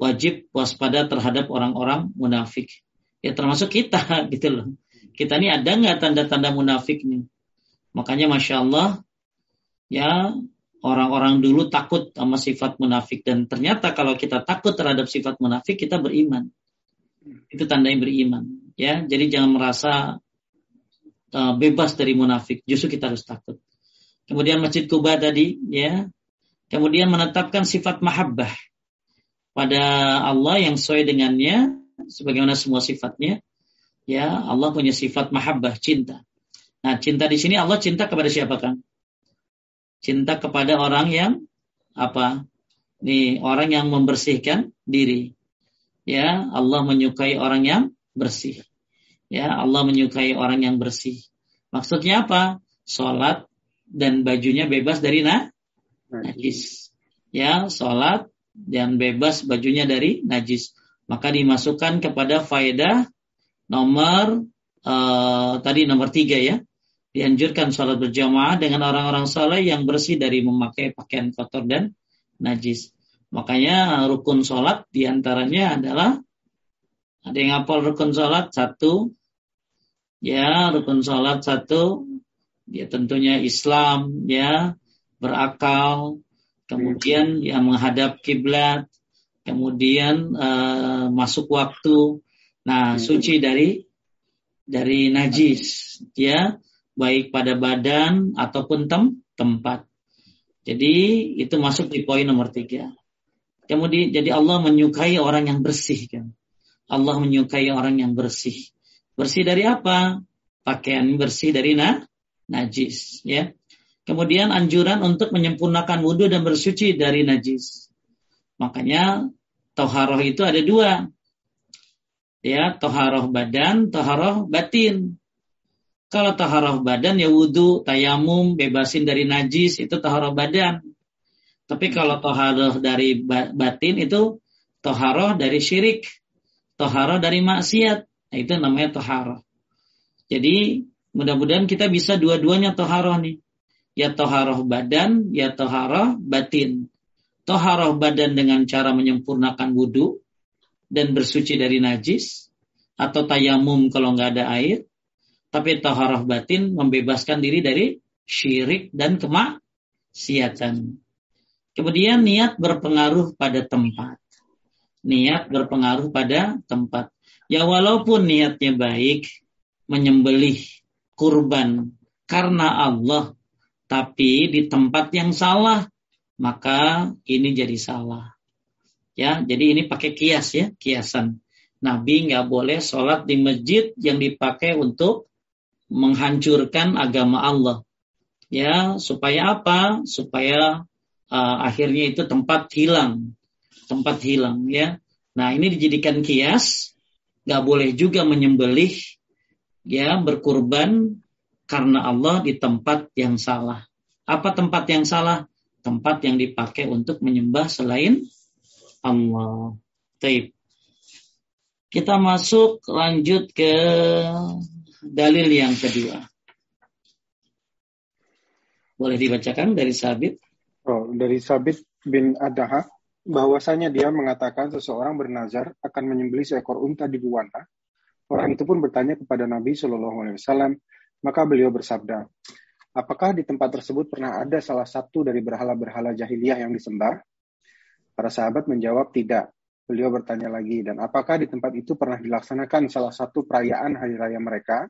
wajib waspada terhadap orang-orang munafik ya termasuk kita gitu loh kita ini ada nggak tanda-tanda munafik nih makanya masya Allah ya orang-orang dulu takut sama sifat munafik dan ternyata kalau kita takut terhadap sifat munafik kita beriman. Itu tandanya beriman, ya. Jadi jangan merasa uh, bebas dari munafik, justru kita harus takut. Kemudian Masjid Kuba tadi, ya. Kemudian menetapkan sifat mahabbah pada Allah yang sesuai dengannya sebagaimana semua sifatnya. Ya, Allah punya sifat mahabbah, cinta. Nah, cinta di sini Allah cinta kepada siapa, Kang? cinta kepada orang yang apa? Nih, orang yang membersihkan diri. Ya, Allah menyukai orang yang bersih. Ya, Allah menyukai orang yang bersih. Maksudnya apa? Salat dan bajunya bebas dari na najis. Ya, salat dan bebas bajunya dari najis. Maka dimasukkan kepada faedah nomor uh, tadi nomor tiga ya. Dianjurkan sholat berjamaah dengan orang-orang soleh yang bersih dari memakai pakaian kotor dan najis. Makanya rukun sholat di antaranya adalah ada yang hafal rukun sholat? Satu, ya rukun sholat satu, ya tentunya Islam, ya. Berakal, kemudian ya menghadap kiblat, kemudian uh, masuk waktu, nah suci dari dari najis, ya baik pada badan ataupun tem tempat. Jadi itu masuk di poin nomor tiga. Kemudian jadi Allah menyukai orang yang bersih kan. Allah menyukai orang yang bersih. Bersih dari apa? Pakaian bersih dari na najis ya. Kemudian anjuran untuk menyempurnakan wudhu dan bersuci dari najis. Makanya toharoh itu ada dua. Ya, toharoh badan, toharoh batin. Kalau taharah badan ya wudhu, tayamum, bebasin dari najis itu taharah badan. Tapi kalau taharah dari batin itu taharah dari syirik, taharah dari maksiat. Nah, itu namanya taharah. Jadi mudah-mudahan kita bisa dua-duanya taharah nih. Ya taharah badan, ya taharah batin. Taharah badan dengan cara menyempurnakan wudhu dan bersuci dari najis atau tayamum kalau nggak ada air tapi taharah batin membebaskan diri dari syirik dan kemaksiatan. Kemudian niat berpengaruh pada tempat. Niat berpengaruh pada tempat. Ya walaupun niatnya baik, menyembelih kurban karena Allah, tapi di tempat yang salah, maka ini jadi salah. Ya, jadi ini pakai kias ya, kiasan. Nabi nggak boleh sholat di masjid yang dipakai untuk menghancurkan agama Allah. Ya, supaya apa? Supaya uh, akhirnya itu tempat hilang. Tempat hilang ya. Nah, ini dijadikan kias, nggak boleh juga menyembelih ya berkurban karena Allah di tempat yang salah. Apa tempat yang salah? Tempat yang dipakai untuk menyembah selain Allah. Taib. Kita masuk lanjut ke dalil yang kedua. Boleh dibacakan dari Sabit? Oh, dari Sabit bin Adaha bahwasanya dia mengatakan seseorang bernazar akan menyembelih seekor unta di Buwana Orang itu pun bertanya kepada Nabi Shallallahu Alaihi Wasallam, maka beliau bersabda, apakah di tempat tersebut pernah ada salah satu dari berhala-berhala jahiliyah yang disembah? Para sahabat menjawab tidak. Beliau bertanya lagi, dan apakah di tempat itu pernah dilaksanakan salah satu perayaan hari raya mereka?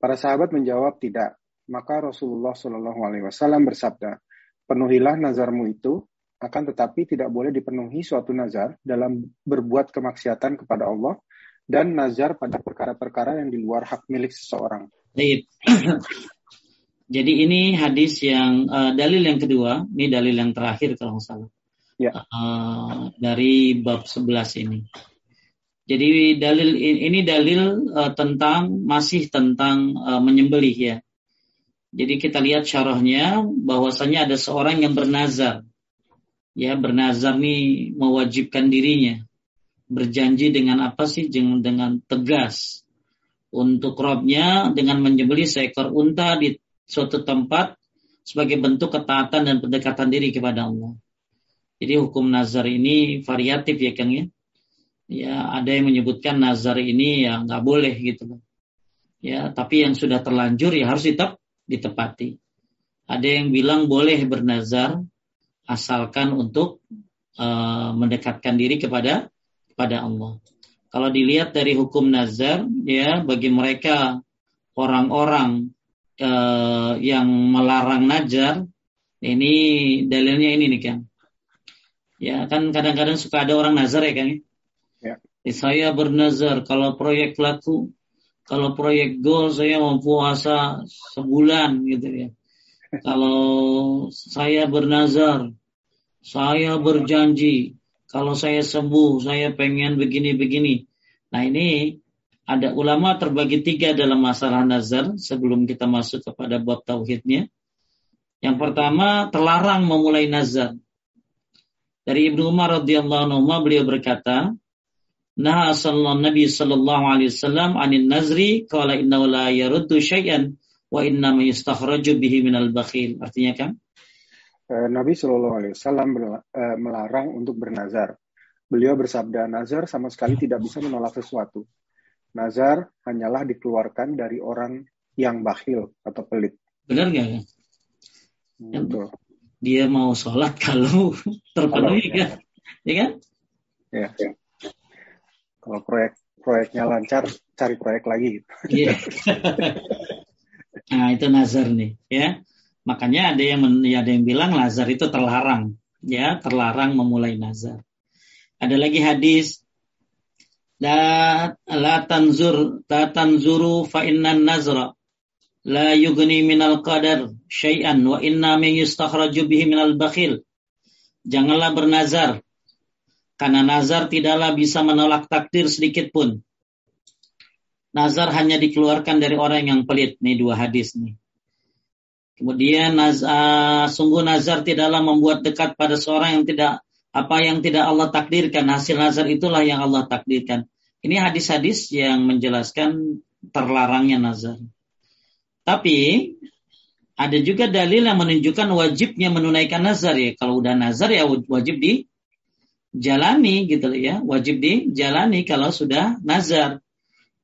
Para sahabat menjawab tidak. Maka Rasulullah Shallallahu Alaihi Wasallam bersabda, penuhilah nazarmu itu, akan tetapi tidak boleh dipenuhi suatu nazar dalam berbuat kemaksiatan kepada Allah dan nazar pada perkara-perkara yang di luar hak milik seseorang. Baik. Jadi ini hadis yang uh, dalil yang kedua, ini dalil yang terakhir kalau nggak salah. Ya. Uh, dari bab 11 ini. Jadi dalil ini dalil uh, tentang masih tentang uh, menyembelih ya. Jadi kita lihat syarahnya bahwasanya ada seorang yang bernazar. Ya, bernazar nih mewajibkan dirinya berjanji dengan apa sih? Dengan tegas untuk Robnya dengan menyembelih seekor unta di suatu tempat sebagai bentuk ketaatan dan pendekatan diri kepada Allah. Jadi hukum nazar ini variatif ya Kang ya. Ya ada yang menyebutkan nazar ini ya nggak boleh gitu loh. Ya tapi yang sudah terlanjur ya harus tetap ditepati. Ada yang bilang boleh bernazar asalkan untuk uh, mendekatkan diri kepada pada Allah. Kalau dilihat dari hukum nazar, ya bagi mereka orang-orang eh, yang melarang nazar, ini dalilnya ini nih kan. Ya kan kadang-kadang suka ada orang nazar ya kan. Ya. Eh, saya bernazar kalau proyek laku, kalau proyek goal saya mau puasa sebulan gitu ya. Kalau saya bernazar, saya berjanji kalau saya sembuh, saya pengen begini-begini. Nah ini ada ulama terbagi tiga dalam masalah nazar sebelum kita masuk kepada bab tauhidnya. Yang pertama terlarang memulai nazar. Dari Ibnu Umar radhiyallahu anhu beliau berkata, Nah sallallahu Nabi sallallahu alaihi wasallam anin nazri qala innahu la yaruddu syai'an wa inna yustakhraju bihi minal bakhil. Artinya kan Nabi Shallallahu Alaihi Wasallam eh, melarang untuk bernazar. Beliau bersabda, nazar sama sekali tidak bisa menolak sesuatu. Nazar hanyalah dikeluarkan dari orang yang bakhil atau pelit. Benar nggak ya? Betul. Dia mau sholat kalau terpenuhi kan? Ya kan? Ya. ya. Kalau proyek proyeknya lancar, cari proyek lagi. Iya. nah itu nazar nih, ya. Makanya ada yang ya ada yang bilang nazar itu terlarang, ya terlarang memulai nazar. Ada lagi hadis la la tanzur ta tanzuru fa innan nazra la yugni minal qadar syai'an wa inna min yustakhraju bihi minal bakhil. Janganlah bernazar karena nazar tidaklah bisa menolak takdir sedikit pun. Nazar hanya dikeluarkan dari orang yang pelit. Nih dua hadis nih. Kemudian uh, sungguh nazar tidaklah membuat dekat pada seorang yang tidak apa yang tidak Allah takdirkan. Hasil nazar itulah yang Allah takdirkan. Ini hadis-hadis yang menjelaskan terlarangnya nazar. Tapi ada juga dalil yang menunjukkan wajibnya menunaikan nazar ya. Kalau udah nazar ya wajib dijalani gitu ya. Wajib dijalani kalau sudah nazar.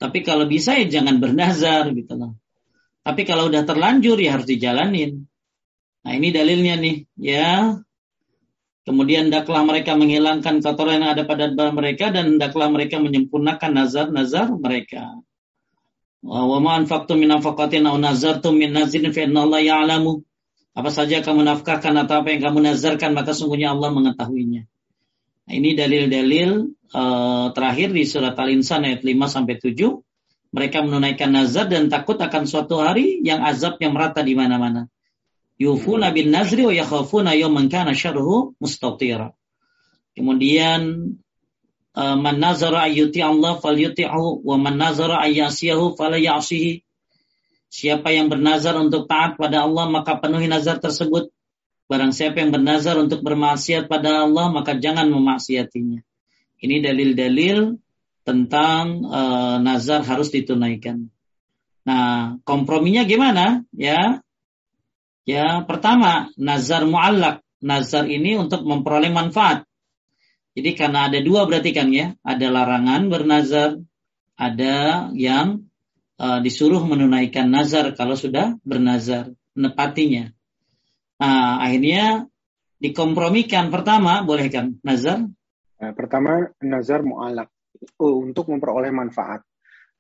Tapi kalau bisa ya jangan bernazar gitu loh. Tapi kalau udah terlanjur ya harus dijalanin. Nah ini dalilnya nih ya. Kemudian hendaklah mereka menghilangkan kotoran yang ada pada badan mereka dan hendaklah mereka menyempurnakan nazar-nazar mereka. Wa ma anfaqtum min anfaqatin aw nazartum min nazirin fa. Apa saja kamu nafkahkan atau apa yang kamu nazarkan maka sungguhnya Allah mengetahuinya. Nah, ini dalil-dalil uh, terakhir di surat Al-Insan ayat 5 sampai 7 mereka menunaikan nazar dan takut akan suatu hari yang azabnya merata di mana-mana. Yufuna bin nazri wa yakhafuna yawman kana syarruhu mustatira. Kemudian eh, man nazara ayyuti Allah falyuti'hu wa man nazara ayyasiyahu falayasihi. Siapa yang bernazar untuk taat pada Allah maka penuhi nazar tersebut. Barang siapa yang bernazar untuk bermaksiat pada Allah maka jangan memaksiatinya. Ini dalil-dalil tentang uh, nazar harus ditunaikan. Nah, komprominya gimana? Ya, ya pertama nazar muallak. Nazar ini untuk memperoleh manfaat. Jadi karena ada dua berarti kan ya, ada larangan bernazar, ada yang uh, disuruh menunaikan nazar kalau sudah bernazar, menepatinya. Nah, akhirnya dikompromikan. Pertama, boleh kan nazar? Nah, pertama, nazar mu'alak untuk memperoleh manfaat.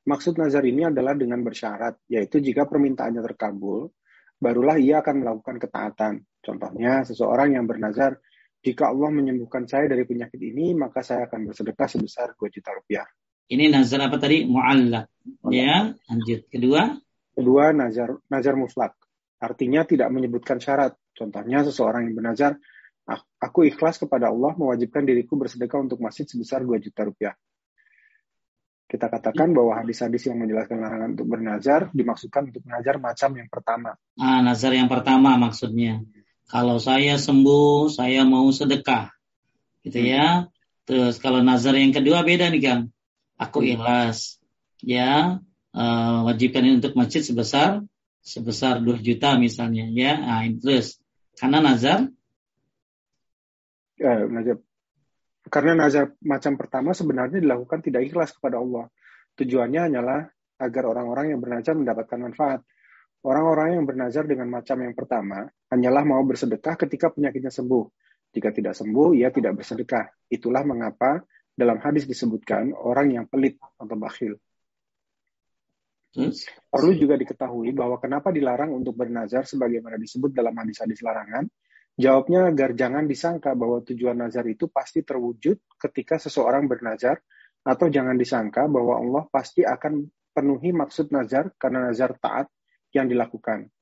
Maksud nazar ini adalah dengan bersyarat, yaitu jika permintaannya terkabul, barulah ia akan melakukan ketaatan. Contohnya, seseorang yang bernazar, jika Allah menyembuhkan saya dari penyakit ini, maka saya akan bersedekah sebesar 2 juta rupiah. Ini nazar apa tadi? Mu'allak. Ya, lanjut. Kedua? Kedua, nazar nazar mutlak. Artinya tidak menyebutkan syarat. Contohnya seseorang yang bernazar, aku ikhlas kepada Allah mewajibkan diriku bersedekah untuk masjid sebesar 2 juta rupiah. Kita katakan bahwa hadis-hadis yang menjelaskan larangan untuk bernazar dimaksudkan untuk nazar macam yang pertama. Ah, nazar yang pertama maksudnya. Kalau saya sembuh, saya mau sedekah. Gitu ya. Terus kalau nazar yang kedua beda nih Kang aku hmm. ikhlas ya uh, wajibkan ini untuk masjid sebesar sebesar 2 juta misalnya ya nah, terus karena nazar nazar karena nazar macam pertama sebenarnya dilakukan tidak ikhlas kepada Allah tujuannya hanyalah agar orang-orang yang bernazar mendapatkan manfaat orang-orang yang bernazar dengan macam yang pertama hanyalah mau bersedekah ketika penyakitnya sembuh jika tidak sembuh ia tidak bersedekah itulah mengapa dalam hadis disebutkan orang yang pelit atau bakhil. Hmm? Perlu juga diketahui bahwa kenapa dilarang untuk bernazar sebagaimana disebut dalam hadis-hadis larangan. Jawabnya agar jangan disangka bahwa tujuan nazar itu pasti terwujud ketika seseorang bernazar atau jangan disangka bahwa Allah pasti akan penuhi maksud nazar karena nazar taat yang dilakukan.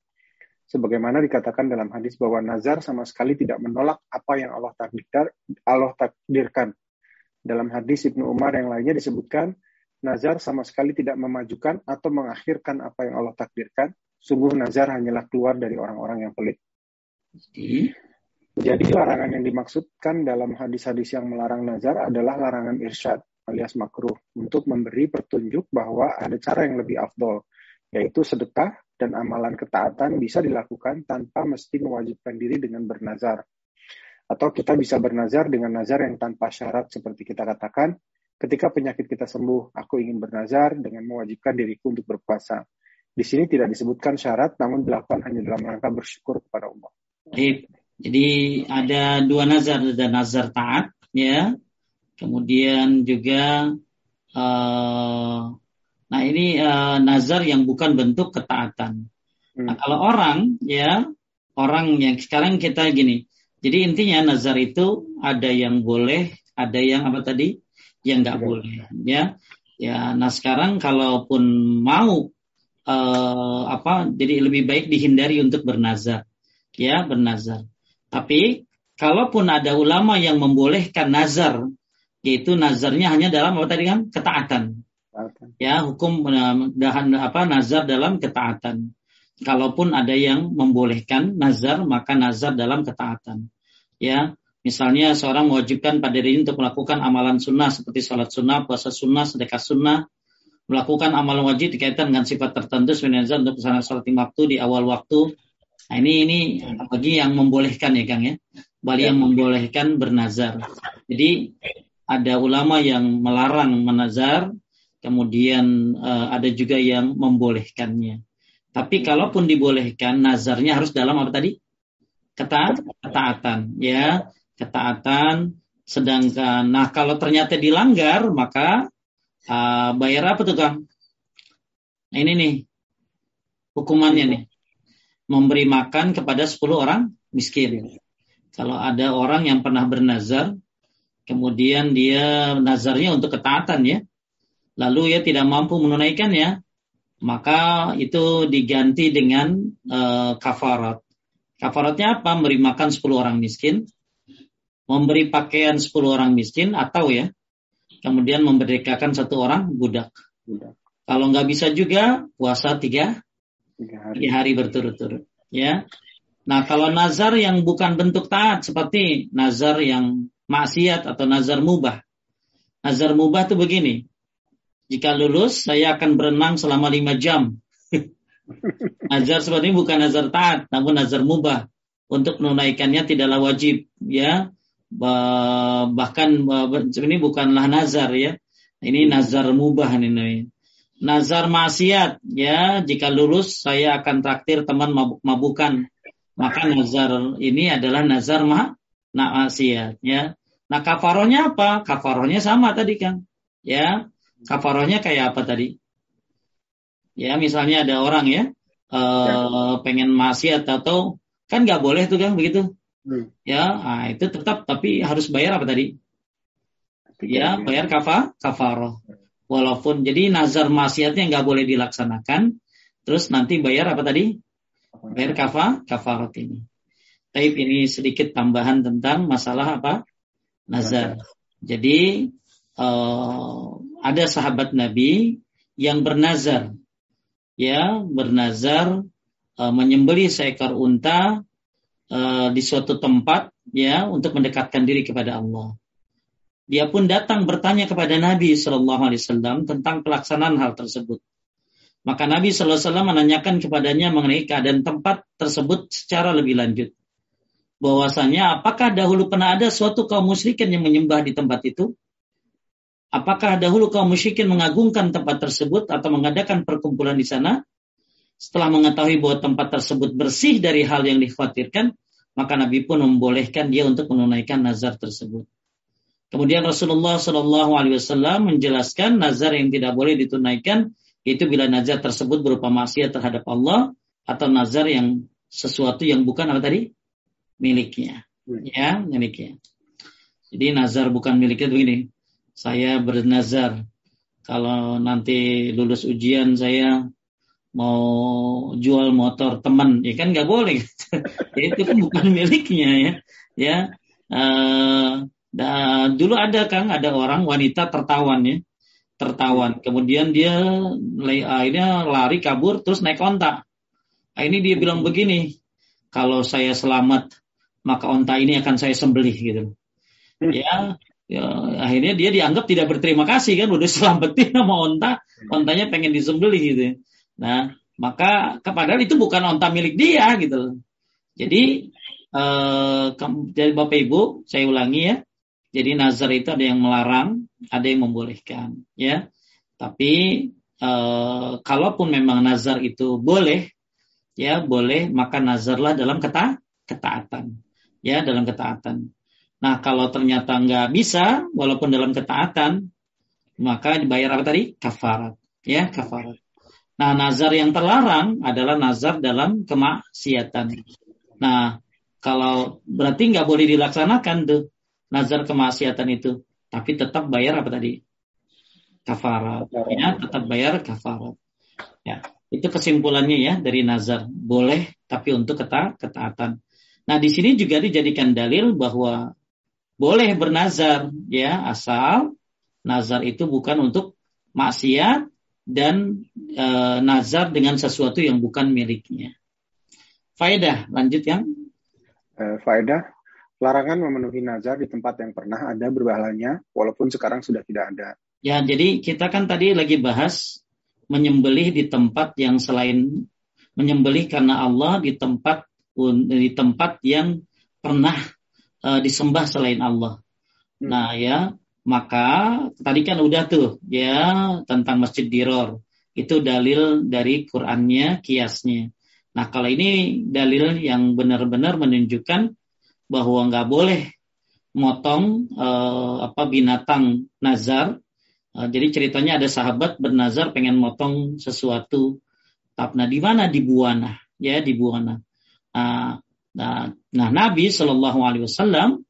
Sebagaimana dikatakan dalam hadis bahwa nazar sama sekali tidak menolak apa yang Allah takdir, Allah takdirkan dalam hadis Ibnu Umar yang lainnya disebutkan, nazar sama sekali tidak memajukan atau mengakhirkan apa yang Allah takdirkan. Sungguh nazar hanyalah keluar dari orang-orang yang pelit. Jadi larangan yang dimaksudkan dalam hadis-hadis yang melarang nazar adalah larangan irsyad alias makruh untuk memberi petunjuk bahwa ada cara yang lebih afdol, yaitu sedekah dan amalan ketaatan bisa dilakukan tanpa mesti mewajibkan diri dengan bernazar. Atau kita bisa bernazar dengan nazar yang tanpa syarat seperti kita katakan, ketika penyakit kita sembuh, aku ingin bernazar dengan mewajibkan diriku untuk berpuasa. Di sini tidak disebutkan syarat, namun dilakukan hanya dalam rangka bersyukur kepada Allah. Baik. Jadi ada dua nazar, ada nazar taat, ya. Kemudian juga, uh, nah ini uh, nazar yang bukan bentuk ketaatan. Hmm. Nah kalau orang, ya, orang yang sekarang kita gini, jadi intinya nazar itu ada yang boleh, ada yang apa tadi? Yang nggak boleh, ya. Ya, nah sekarang kalaupun mau uh, apa? Jadi lebih baik dihindari untuk bernazar, ya bernazar. Tapi kalaupun ada ulama yang membolehkan nazar, yaitu nazarnya hanya dalam apa tadi kan ketaatan, ya hukum dahan apa nazar dalam ketaatan. Kalaupun ada yang membolehkan nazar, maka nazar dalam ketaatan ya misalnya seorang mewajibkan pada diri untuk melakukan amalan sunnah seperti sholat sunnah, puasa sunnah, sedekah sunnah, melakukan amalan wajib dikaitkan dengan sifat tertentu sebenarnya untuk ke sana sholat waktu di awal waktu. Nah ini ini bagi yang membolehkan ya Kang ya, bagi yang membolehkan bernazar. Jadi ada ulama yang melarang menazar, kemudian uh, ada juga yang membolehkannya. Tapi kalaupun dibolehkan, nazarnya harus dalam apa tadi? ketaat, ketaatan ya ketaatan sedangkan nah kalau ternyata dilanggar maka uh, bayar apa tuh kang nah, ini nih hukumannya nih memberi makan kepada 10 orang miskin kalau ada orang yang pernah bernazar kemudian dia nazarnya untuk ketaatan ya lalu ya tidak mampu menunaikannya maka itu diganti dengan uh, kafarat Kafaratnya apa? Memberi makan 10 orang miskin, memberi pakaian 10 orang miskin, atau ya, kemudian memberdekakan satu orang budak. budak. Kalau nggak bisa juga, puasa tiga, tiga hari, tiga hari berturut-turut. Ya. Nah, kalau nazar yang bukan bentuk taat, seperti nazar yang maksiat atau nazar mubah. Nazar mubah itu begini, jika lulus, saya akan berenang selama lima jam. Nazar seperti ini bukan nazar taat, namun nazar mubah. Untuk menunaikannya tidaklah wajib, ya. Bahkan ini bukanlah nazar ya. Ini nazar mubah ini. Nazar maksiat ya jika lulus saya akan traktir teman mabuk-mabukan. Maka nazar ini adalah nazar ma maksiat ya. Nah kafarohnya apa? Kafarohnya sama tadi kan. Ya, kafarohnya kayak apa tadi? Ya misalnya ada orang ya, eh, ya. pengen maksiat atau kan nggak boleh tuh kan begitu. Hmm. Ya, nah, itu tetap tapi harus bayar apa tadi? Ya, bayar kafa, kafaroh. Walaupun jadi nazar maksiatnya nggak boleh dilaksanakan, terus nanti bayar apa tadi? Bayar kafa, kafarat ini. Tapi ini sedikit tambahan tentang masalah apa? Nazar. Jadi uh, ada sahabat Nabi yang bernazar, ya bernazar uh, menyembelih seekor unta uh, di suatu tempat, ya untuk mendekatkan diri kepada Allah. Dia pun datang bertanya kepada Nabi Shallallahu Alaihi Wasallam tentang pelaksanaan hal tersebut. Maka Nabi Shallallahu Alaihi Wasallam menanyakan kepadanya mengenai keadaan tempat tersebut secara lebih lanjut. Bahwasanya apakah dahulu pernah ada suatu kaum musyrikin yang menyembah di tempat itu? Apakah dahulu kaum musyrikin mengagungkan tempat tersebut atau mengadakan perkumpulan di sana? Setelah mengetahui bahwa tempat tersebut bersih dari hal yang dikhawatirkan, maka Nabi pun membolehkan dia untuk menunaikan nazar tersebut. Kemudian Rasulullah Shallallahu Alaihi Wasallam menjelaskan nazar yang tidak boleh ditunaikan itu bila nazar tersebut berupa maksiat terhadap Allah atau nazar yang sesuatu yang bukan apa tadi miliknya, hmm. ya miliknya. Jadi nazar bukan miliknya begini. Saya bernazar kalau nanti lulus ujian saya mau jual motor teman, ya kan nggak boleh. itu kan bukan miliknya ya. Ya, uh, dan dulu ada Kang, ada orang wanita tertawan ya, tertawan. Kemudian dia akhirnya lari kabur terus naik onta. Nah, ini dia bilang begini, kalau saya selamat maka onta ini akan saya sembelih gitu. Ya, ya akhirnya dia dianggap tidak berterima kasih kan udah selamatin sama onta, ontanya pengen disembelih gitu. Nah, maka padahal itu bukan onta milik dia gitu. Jadi eh, dari Bapak Ibu, saya ulangi ya, jadi nazar itu ada yang melarang, ada yang membolehkan, ya. Tapi e, kalaupun memang nazar itu boleh, ya boleh, maka nazarlah dalam keta ketaatan, ya dalam ketaatan. Nah kalau ternyata nggak bisa, walaupun dalam ketaatan, maka dibayar apa tadi? Kafarat, ya kafarat. Nah nazar yang terlarang adalah nazar dalam kemaksiatan. Nah kalau berarti nggak boleh dilaksanakan tuh nazar kemaksiatan itu, tapi tetap bayar apa tadi? Kafarat. Ya, tetap bayar kafarat. Ya, itu kesimpulannya ya dari nazar. Boleh tapi untuk keta ketaatan. Nah, di sini juga dijadikan dalil bahwa boleh bernazar ya asal nazar itu bukan untuk maksiat dan e, nazar dengan sesuatu yang bukan miliknya. Faedah lanjut yang uh, faedah Larangan memenuhi nazar di tempat yang pernah ada berbahalanya, walaupun sekarang sudah tidak ada. Ya, jadi kita kan tadi lagi bahas menyembelih di tempat yang selain menyembelih karena Allah di tempat di tempat yang pernah uh, disembah selain Allah. Hmm. Nah, ya, maka tadi kan udah tuh ya tentang Masjid Diror. Itu dalil dari Qur'annya, kiasnya. Nah, kalau ini dalil yang benar-benar menunjukkan bahwa nggak boleh motong uh, apa binatang nazar. Uh, jadi ceritanya ada sahabat bernazar pengen motong sesuatu. Nah di mana di Buana ya di Buana. Uh, nah, nah Nabi Shallallahu Alaihi Wasallam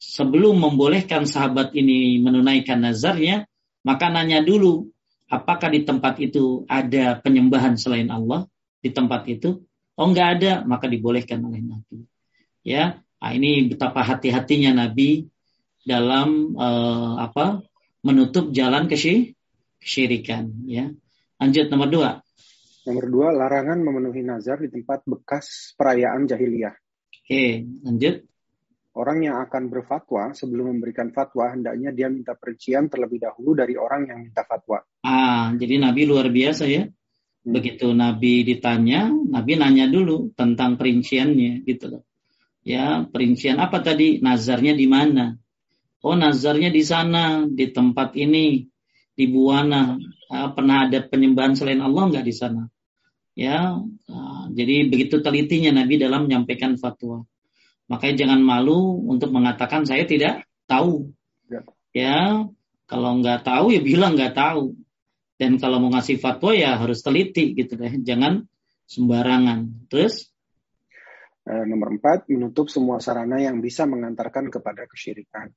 sebelum membolehkan sahabat ini menunaikan nazarnya, maka nanya dulu apakah di tempat itu ada penyembahan selain Allah di tempat itu? Oh enggak ada, maka dibolehkan oleh Nabi. Ya, Nah, ini betapa hati-hatinya Nabi dalam uh, apa menutup jalan kesyirikan. Ya. Lanjut nomor dua. Nomor dua, larangan memenuhi nazar di tempat bekas perayaan jahiliyah. Oke, lanjut. Orang yang akan berfatwa sebelum memberikan fatwa hendaknya dia minta perincian terlebih dahulu dari orang yang minta fatwa. Ah, jadi Nabi luar biasa ya. Hmm. Begitu Nabi ditanya, Nabi nanya dulu tentang perinciannya gitu loh. Ya, perincian apa tadi? Nazarnya di mana? Oh, nazarnya di sana, di tempat ini. di Buana pernah ada penyembahan selain Allah nggak di sana? Ya, jadi begitu telitinya Nabi dalam menyampaikan fatwa. Makanya jangan malu untuk mengatakan saya tidak tahu. Ya, ya kalau nggak tahu ya bilang nggak tahu. Dan kalau mau ngasih fatwa ya harus teliti gitu deh. Jangan sembarangan. Terus? Eh, nomor empat, menutup semua sarana yang bisa mengantarkan kepada kesyirikan.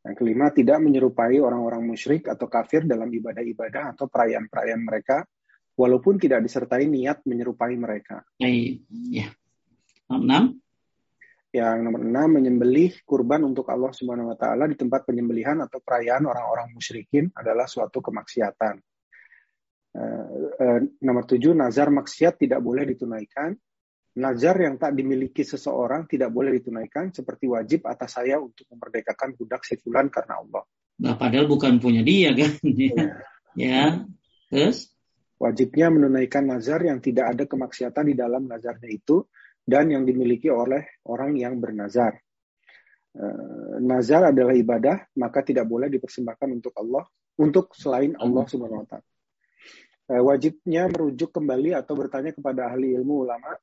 Yang kelima, tidak menyerupai orang-orang musyrik atau kafir dalam ibadah-ibadah atau perayaan-perayaan mereka, walaupun tidak disertai niat menyerupai mereka. Ya. Enam. Yang nomor enam, menyembelih kurban untuk Allah Subhanahu wa taala di tempat penyembelihan atau perayaan orang-orang musyrikin adalah suatu kemaksiatan. Uh, uh, nomor tujuh, nazar maksiat tidak boleh ditunaikan Nazar yang tak dimiliki seseorang tidak boleh ditunaikan seperti wajib atas saya untuk memerdekakan budak si fulan karena Allah. Nah, padahal bukan punya dia kan. ya. ya. Terus? Wajibnya menunaikan nazar yang tidak ada kemaksiatan di dalam nazarnya itu dan yang dimiliki oleh orang yang bernazar. Uh, nazar adalah ibadah, maka tidak boleh dipersembahkan untuk Allah, untuk selain Allah Subhanahu wa taala. Uh, wajibnya merujuk kembali atau bertanya kepada ahli ilmu ulama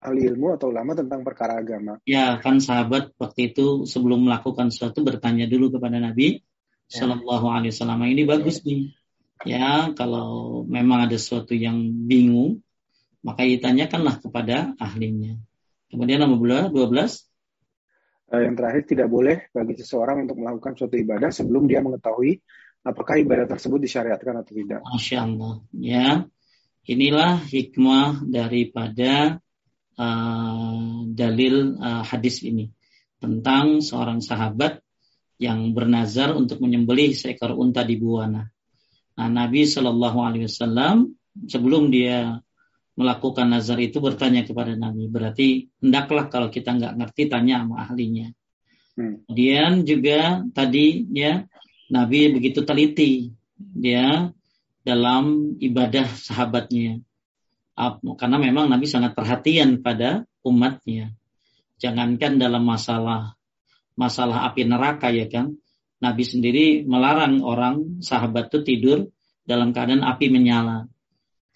ahli ilmu atau ulama tentang perkara agama. Ya, kan sahabat waktu itu sebelum melakukan sesuatu bertanya dulu kepada Nabi ya. Shallallahu Alaihi Wasallam. Ini bagus nih. Ya, kalau memang ada sesuatu yang bingung, maka ditanyakanlah kepada ahlinya. Kemudian nomor 12. Eh, yang terakhir tidak boleh bagi seseorang untuk melakukan suatu ibadah sebelum dia mengetahui apakah ibadah tersebut disyariatkan atau tidak. Masya Allah. Ya, inilah hikmah daripada uh, dalil uh, hadis ini tentang seorang sahabat yang bernazar untuk menyembelih seekor unta di buana. Nah, Nabi Shallallahu Alaihi Wasallam sebelum dia melakukan nazar itu bertanya kepada Nabi. Berarti hendaklah kalau kita nggak ngerti tanya sama ahlinya. Hmm. Kemudian juga tadi ya Nabi begitu teliti dia dalam ibadah sahabatnya karena memang Nabi sangat perhatian pada umatnya. Jangankan dalam masalah masalah api neraka ya kan. Nabi sendiri melarang orang sahabat itu tidur dalam keadaan api menyala.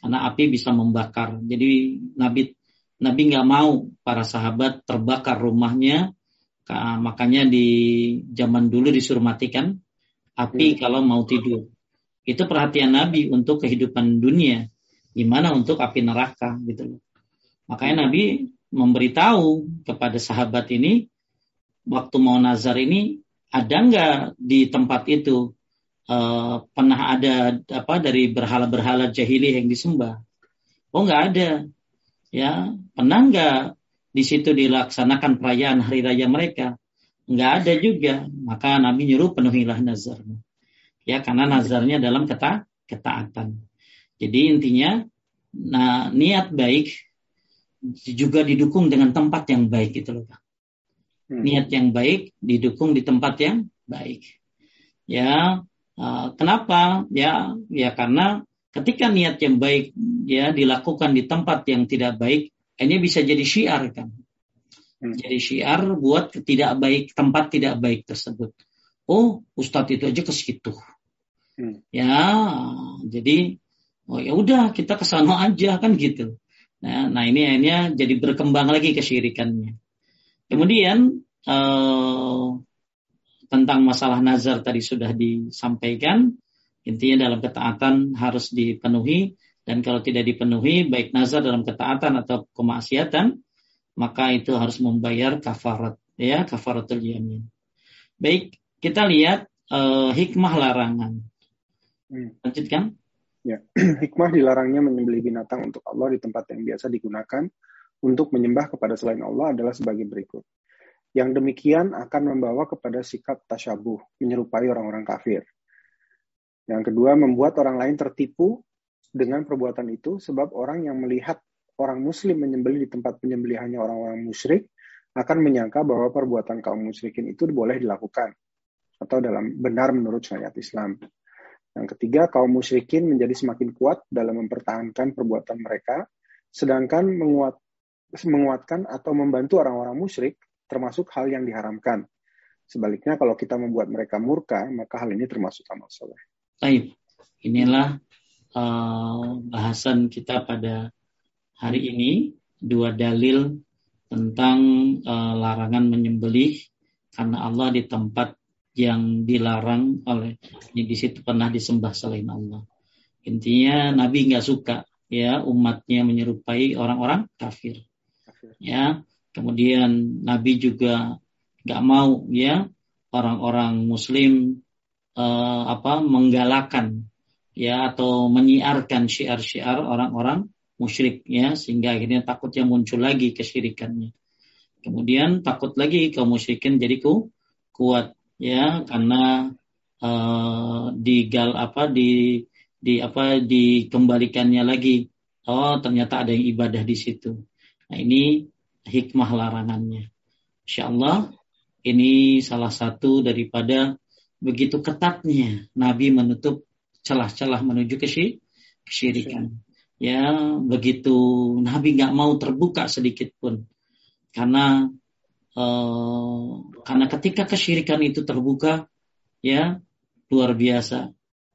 Karena api bisa membakar. Jadi Nabi Nabi nggak mau para sahabat terbakar rumahnya. Makanya di zaman dulu disuruh matikan api hmm. kalau mau tidur. Itu perhatian Nabi untuk kehidupan dunia gimana untuk api neraka gitu loh. Makanya Nabi memberitahu kepada sahabat ini waktu mau nazar ini ada nggak di tempat itu uh, pernah ada apa dari berhala-berhala jahili yang disembah? Oh nggak ada. Ya pernah nggak di situ dilaksanakan perayaan hari raya mereka? Nggak ada juga. Maka Nabi nyuruh penuhilah nazarnya. Ya karena nazarnya dalam kata ketaatan. Jadi intinya, nah niat baik juga didukung dengan tempat yang baik itu loh Pak. Hmm. Niat yang baik didukung di tempat yang baik. Ya, uh, kenapa? Ya, ya karena ketika niat yang baik ya dilakukan di tempat yang tidak baik, ini bisa jadi syiar kan. Hmm. Jadi syiar buat tidak baik tempat tidak baik tersebut. Oh, ustadz itu aja ke situ. Hmm. Ya, jadi oh ya udah kita ke sana aja kan gitu. Nah, nah ini akhirnya jadi berkembang lagi kesyirikannya. Kemudian eh, tentang masalah nazar tadi sudah disampaikan. Intinya dalam ketaatan harus dipenuhi dan kalau tidak dipenuhi baik nazar dalam ketaatan atau kemaksiatan maka itu harus membayar kafarat ya kafaratul yamin. Baik, kita lihat eh, hikmah larangan. Hmm. Lanjutkan. Ya, hikmah dilarangnya menyembelih binatang untuk Allah di tempat yang biasa digunakan untuk menyembah kepada selain Allah adalah sebagai berikut. Yang demikian akan membawa kepada sikap tasyabuh, menyerupai orang-orang kafir. Yang kedua, membuat orang lain tertipu dengan perbuatan itu sebab orang yang melihat orang muslim menyembelih di tempat penyembelihannya orang-orang musyrik akan menyangka bahwa perbuatan kaum musyrikin itu boleh dilakukan atau dalam benar menurut syariat Islam. Yang ketiga, kaum musyrikin menjadi semakin kuat dalam mempertahankan perbuatan mereka, sedangkan menguat, menguatkan atau membantu orang-orang musyrik termasuk hal yang diharamkan. Sebaliknya, kalau kita membuat mereka murka, maka hal ini termasuk amal soleh. Baik, inilah uh, bahasan kita pada hari ini dua dalil tentang uh, larangan menyembelih karena Allah di tempat yang dilarang oleh di situ pernah disembah selain Allah. Intinya Nabi nggak suka ya umatnya menyerupai orang-orang kafir. Ya, kemudian Nabi juga nggak mau ya orang-orang Muslim uh, apa menggalakkan ya atau menyiarkan syiar-syiar orang-orang musyrik ya sehingga akhirnya takutnya muncul lagi kesyirikannya. Kemudian takut lagi kaum musyrikin jadi ku, kuat ya karena uh, digal apa di di apa dikembalikannya lagi. Oh ternyata ada yang ibadah di situ. Nah ini hikmah larangannya. Insya Allah ini salah satu daripada begitu ketatnya Nabi menutup celah-celah menuju ke kesyirikan. Ya begitu Nabi nggak mau terbuka sedikit pun. Karena uh, karena ketika kesyirikan itu terbuka ya luar biasa.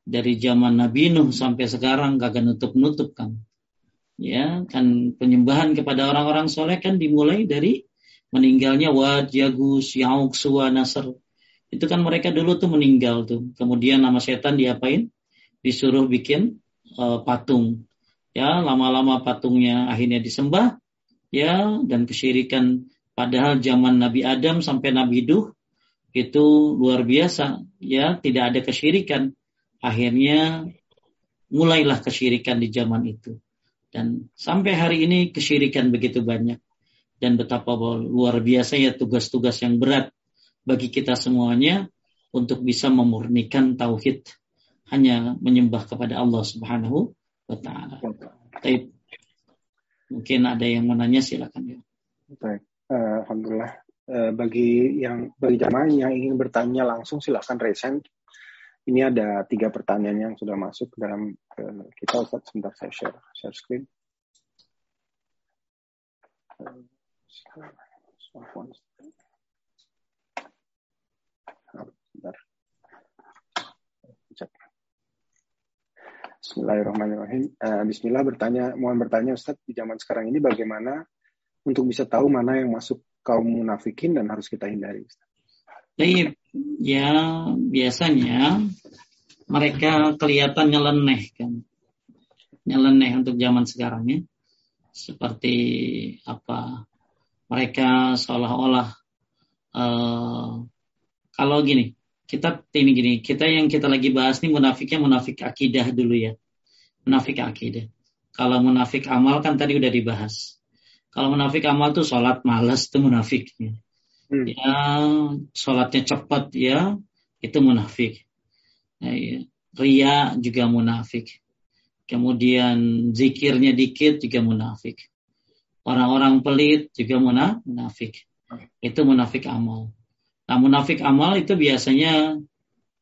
Dari zaman Nabi Nuh sampai sekarang gak nutup-nutup kan. Ya kan penyembahan kepada orang-orang soleh kan dimulai dari meninggalnya Wad, Yagus, Yauk, Suwa, Nasr. Itu kan mereka dulu tuh meninggal tuh. Kemudian nama setan diapain? Disuruh bikin uh, patung. Ya lama-lama patungnya akhirnya disembah ya dan kesyirikan padahal zaman Nabi Adam sampai Nabi Nuh itu luar biasa ya tidak ada kesyirikan. Akhirnya mulailah kesyirikan di zaman itu. Dan sampai hari ini kesyirikan begitu banyak. Dan betapa luar biasa ya tugas-tugas yang berat bagi kita semuanya untuk bisa memurnikan tauhid. Hanya menyembah kepada Allah Subhanahu wa taala. Mungkin ada yang mau nanya silakan. Ya. Baik, uh, alhamdulillah. Uh, bagi yang bagi jamaah yang ingin bertanya langsung silakan raise hand. Ini ada tiga pertanyaan yang sudah masuk dalam uh, kita Ustaz sebentar saya share share screen. Bismillahirrahmanirrahim. Bismillah bertanya, mohon bertanya Ustadz, di zaman sekarang ini bagaimana untuk bisa tahu mana yang masuk kaum munafikin dan harus kita hindari? Jadi, ya biasanya mereka kelihatan nyeleneh kan. Nyeleneh untuk zaman sekarang ya. Seperti apa? Mereka seolah-olah uh, kalau gini, kita ini gini, kita yang kita lagi bahas nih munafiknya munafik akidah dulu ya. Munafik akidah. Kalau munafik amal kan tadi udah dibahas. Kalau munafik amal tuh sholat malas tuh munafiknya. Hmm. Ya, sholatnya cepat ya, itu munafik. Nah, ya. Ria juga munafik. Kemudian zikirnya dikit juga munafik. Orang-orang pelit juga munafik. Itu munafik amal. Nah munafik amal itu biasanya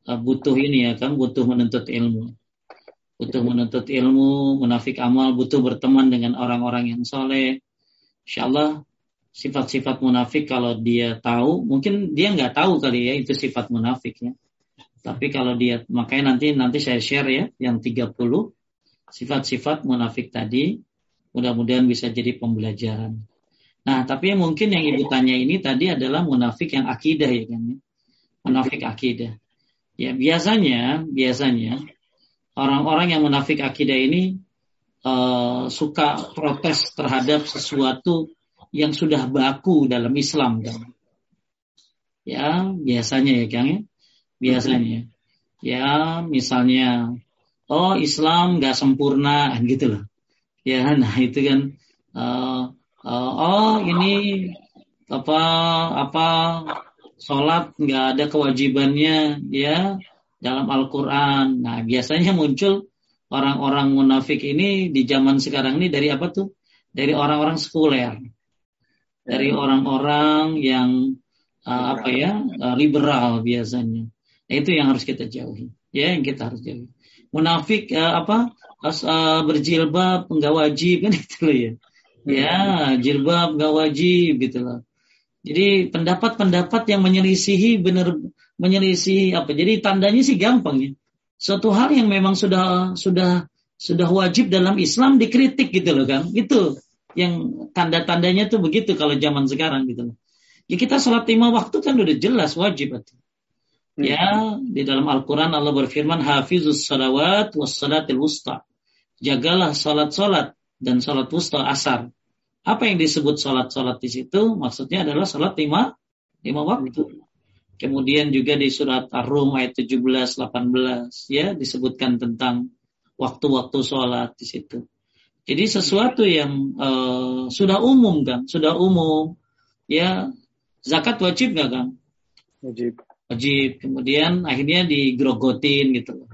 uh, butuh ini ya kan, butuh menuntut ilmu. Butuh menuntut ilmu, munafik amal butuh berteman dengan orang-orang yang soleh. Insya Allah sifat-sifat munafik kalau dia tahu, mungkin dia nggak tahu kali ya itu sifat munafik ya. Tapi kalau dia, makanya nanti nanti saya share ya yang 30 sifat-sifat munafik tadi, mudah-mudahan bisa jadi pembelajaran. Nah, tapi yang mungkin yang ibu tanya ini tadi adalah munafik yang akidah ya kan? Ya? Munafik akidah. Ya biasanya, biasanya orang-orang yang munafik akidah ini uh, suka protes terhadap sesuatu yang sudah baku dalam Islam kan? Ya biasanya ya Kang ya, biasanya. Ya misalnya, oh Islam nggak sempurna gitu loh. Ya, nah itu kan uh, uh, oh ini apa apa sholat nggak ada kewajibannya ya dalam Al-Quran. Nah biasanya muncul orang-orang munafik ini di zaman sekarang ini dari apa tuh? Dari orang-orang sekuler, dari orang-orang yang uh, apa ya uh, liberal biasanya. Nah, itu yang harus kita jauhi, ya yang kita harus jauhi. Munafik uh, apa? Uh, berjilbab nggak wajib kan itu loh ya. Ya, jilbab gak wajib gitu loh. Jadi pendapat-pendapat yang menyelisihi benar menyelisihi apa? Jadi tandanya sih gampang ya. Suatu hal yang memang sudah sudah sudah wajib dalam Islam dikritik gitu loh kan. Itu yang tanda-tandanya tuh begitu kalau zaman sekarang gitu loh. Ya kita sholat lima waktu kan udah jelas wajib itu. Hmm. Ya, di dalam Al-Quran Allah berfirman, Hafizus salawat was salatil wusta. Jagalah salat-salat dan salat wusta asar. Apa yang disebut salat-salat di situ? Maksudnya adalah salat lima, lima waktu. Kemudian juga di surat Ar-Rum ayat 17 18 ya disebutkan tentang waktu-waktu sholat di situ. Jadi sesuatu yang uh, sudah umum kan, sudah umum ya zakat wajib nggak kan? Wajib. Wajib. Kemudian akhirnya digrogotin gitu.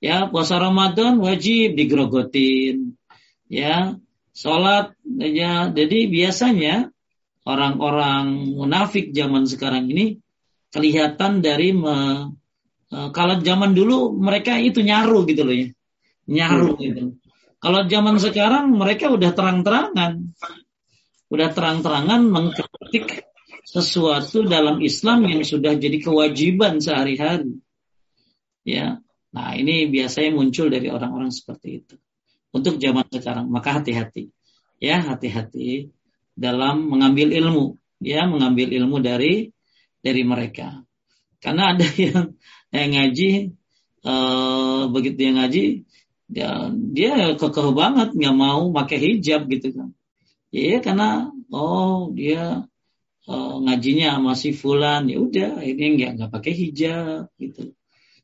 Ya puasa Ramadan wajib digrogotin. Ya sholat ya jadi biasanya orang-orang munafik zaman sekarang ini kelihatan dari me, uh, kalau zaman dulu mereka itu nyaru gitu loh ya. Nyaru hmm. gitu. Kalau zaman sekarang mereka udah terang-terangan. Udah terang-terangan mengkritik sesuatu dalam Islam yang sudah jadi kewajiban sehari-hari. Ya. Nah, ini biasanya muncul dari orang-orang seperti itu. Untuk zaman sekarang, maka hati-hati. Ya, hati-hati dalam mengambil ilmu, ya, mengambil ilmu dari dari mereka. Karena ada yang yang ngaji uh, begitu yang ngaji dia dia kekeh banget nggak mau pakai hijab gitu kan. Ya karena oh dia uh, ngajinya masih fulan ya udah ini nggak nggak pakai hijab gitu.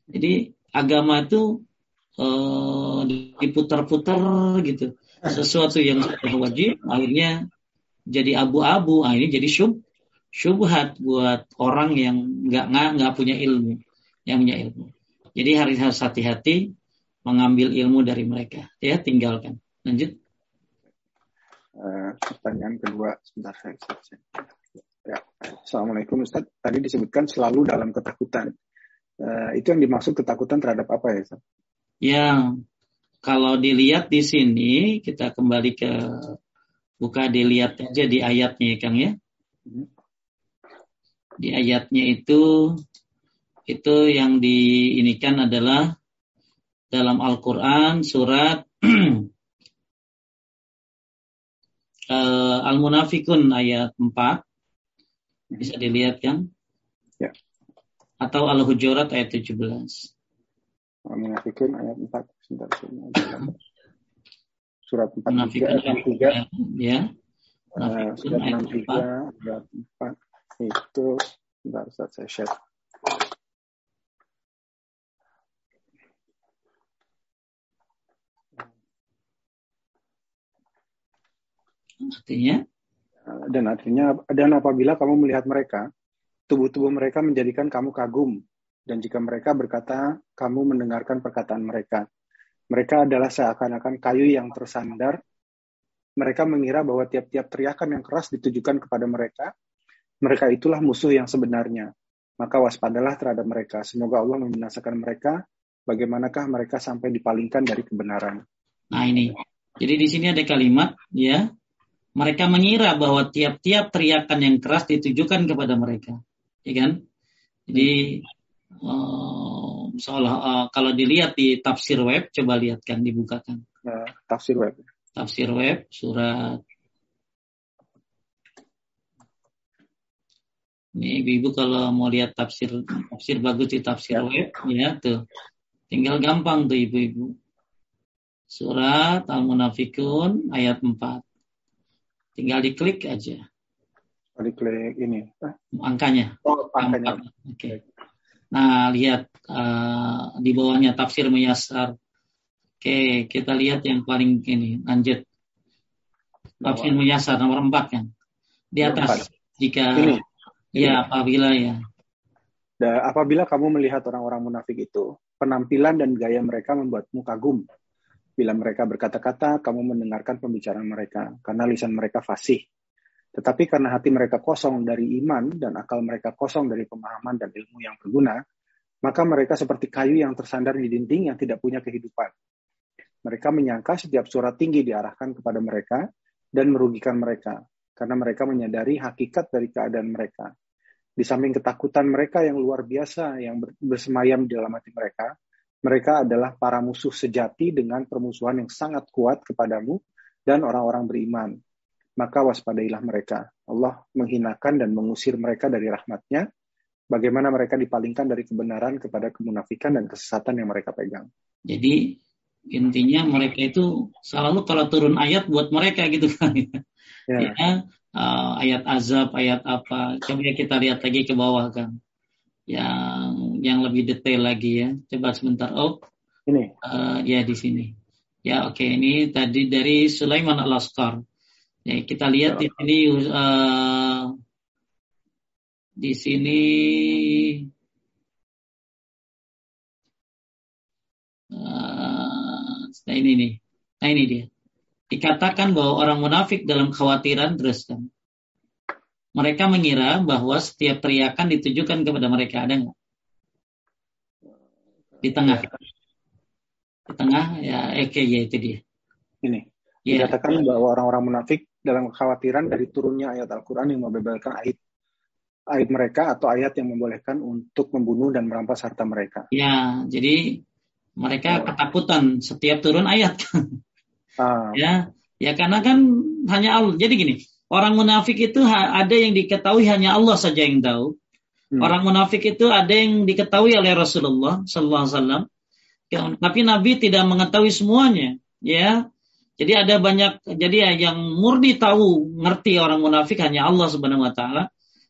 Jadi agama itu uh, diputar-putar gitu. Sesuatu yang wajib akhirnya jadi abu-abu, akhirnya jadi syub syubhat buat orang yang nggak nggak punya ilmu, yang punya ilmu. Jadi harus hati-hati mengambil ilmu dari mereka. Ya, tinggalkan. Lanjut. Uh, pertanyaan kedua, sebentar saya Ya. Assalamualaikum Ustaz. Tadi disebutkan selalu dalam ketakutan. Uh, itu yang dimaksud ketakutan terhadap apa ya Ustaz? Ya, kalau dilihat di sini kita kembali ke buka dilihat aja di ayatnya ya Kang ya. Hmm di ayatnya itu itu yang diinikan adalah dalam Al-Qur'an surat uh, Al-Munafikun ayat 4 bisa dilihat kan? Ya. Atau Al-Hujurat ayat 17. Al-Munafikun ayat 4. Sebentar, Surat 4 Munafikun ayat 3. Ya. Uh, surat ayat 4. Ayat 4 itu Ustaz saya share. Artinya? Dan artinya, dan apabila kamu melihat mereka, tubuh-tubuh mereka menjadikan kamu kagum. Dan jika mereka berkata, kamu mendengarkan perkataan mereka. Mereka adalah seakan-akan kayu yang tersandar. Mereka mengira bahwa tiap-tiap teriakan yang keras ditujukan kepada mereka, mereka itulah musuh yang sebenarnya. Maka waspadalah terhadap mereka. Semoga Allah membinasakan mereka. Bagaimanakah mereka sampai dipalingkan dari kebenaran? Nah ini. Jadi di sini ada kalimat ya. Mereka mengira bahwa tiap-tiap teriakan yang keras ditujukan kepada mereka. Ya kan? Jadi uh, seolah uh, kalau dilihat di tafsir web, coba lihat kan dibukakan. Uh, tafsir web. Tafsir web surat Ini ibu-ibu kalau mau lihat tafsir tafsir bagus di tafsir web ya tuh. Tinggal gampang tuh ibu-ibu. Surat Al-Munafikun ayat 4. Tinggal diklik aja. Diklik ini. Angkanya. Oh, angkanya. Oke. Okay. Nah, lihat uh, di bawahnya tafsir meyasar. Oke, okay, kita lihat yang paling ini, lanjut. Tafsir meyasar nomor 4 kan. Di atas. Jika ini. Ya, apabila ya. Dan apabila kamu melihat orang-orang munafik itu, penampilan dan gaya mereka membuatmu kagum. Bila mereka berkata-kata, kamu mendengarkan pembicaraan mereka, karena lisan mereka fasih. Tetapi karena hati mereka kosong dari iman dan akal mereka kosong dari pemahaman dan ilmu yang berguna, maka mereka seperti kayu yang tersandar di dinding yang tidak punya kehidupan. Mereka menyangka setiap surat tinggi diarahkan kepada mereka dan merugikan mereka, karena mereka menyadari hakikat dari keadaan mereka di samping ketakutan mereka yang luar biasa yang bersemayam di dalam hati mereka, Mereka adalah para musuh sejati dengan permusuhan yang sangat kuat kepadamu dan orang-orang beriman. Maka waspadailah mereka. Allah menghinakan dan mengusir mereka dari rahmatnya. Bagaimana mereka dipalingkan dari kebenaran kepada kemunafikan dan kesesatan yang mereka pegang. Jadi intinya mereka itu selalu kalau turun ayat buat mereka gitu kan ya, ya uh, ayat azab ayat apa. Coba kita lihat lagi ke bawah kan yang yang lebih detail lagi ya. Coba sebentar. Oh ini. uh, ya di sini. Ya oke. Okay. ini tadi dari Sulaiman al Askar ya kita lihat di sini uh, di sini. Nah ini nih. Nah ini dia. Dikatakan bahwa orang munafik dalam khawatiran terus kan. Mereka mengira bahwa setiap teriakan ditujukan kepada mereka. Ada nggak? Di tengah. Di tengah ya oke ya itu dia. Ini. Ya. Dikatakan bahwa orang-orang munafik dalam kekhawatiran dari turunnya ayat Al-Quran yang membeberkan ayat ayat mereka atau ayat yang membolehkan untuk membunuh dan merampas harta mereka. Ya, jadi mereka ketakutan setiap turun ayat. ah. Ya, ya karena kan hanya Allah. Jadi gini, orang munafik itu ada yang diketahui hanya Allah saja yang tahu. Hmm. Orang munafik itu ada yang diketahui oleh Rasulullah Sallallahu Alaihi Wasallam. Ya, tapi Nabi tidak mengetahui semuanya. Ya, jadi ada banyak. Jadi ya, yang murni tahu, ngerti orang munafik hanya Allah Subhanahu Wa Taala.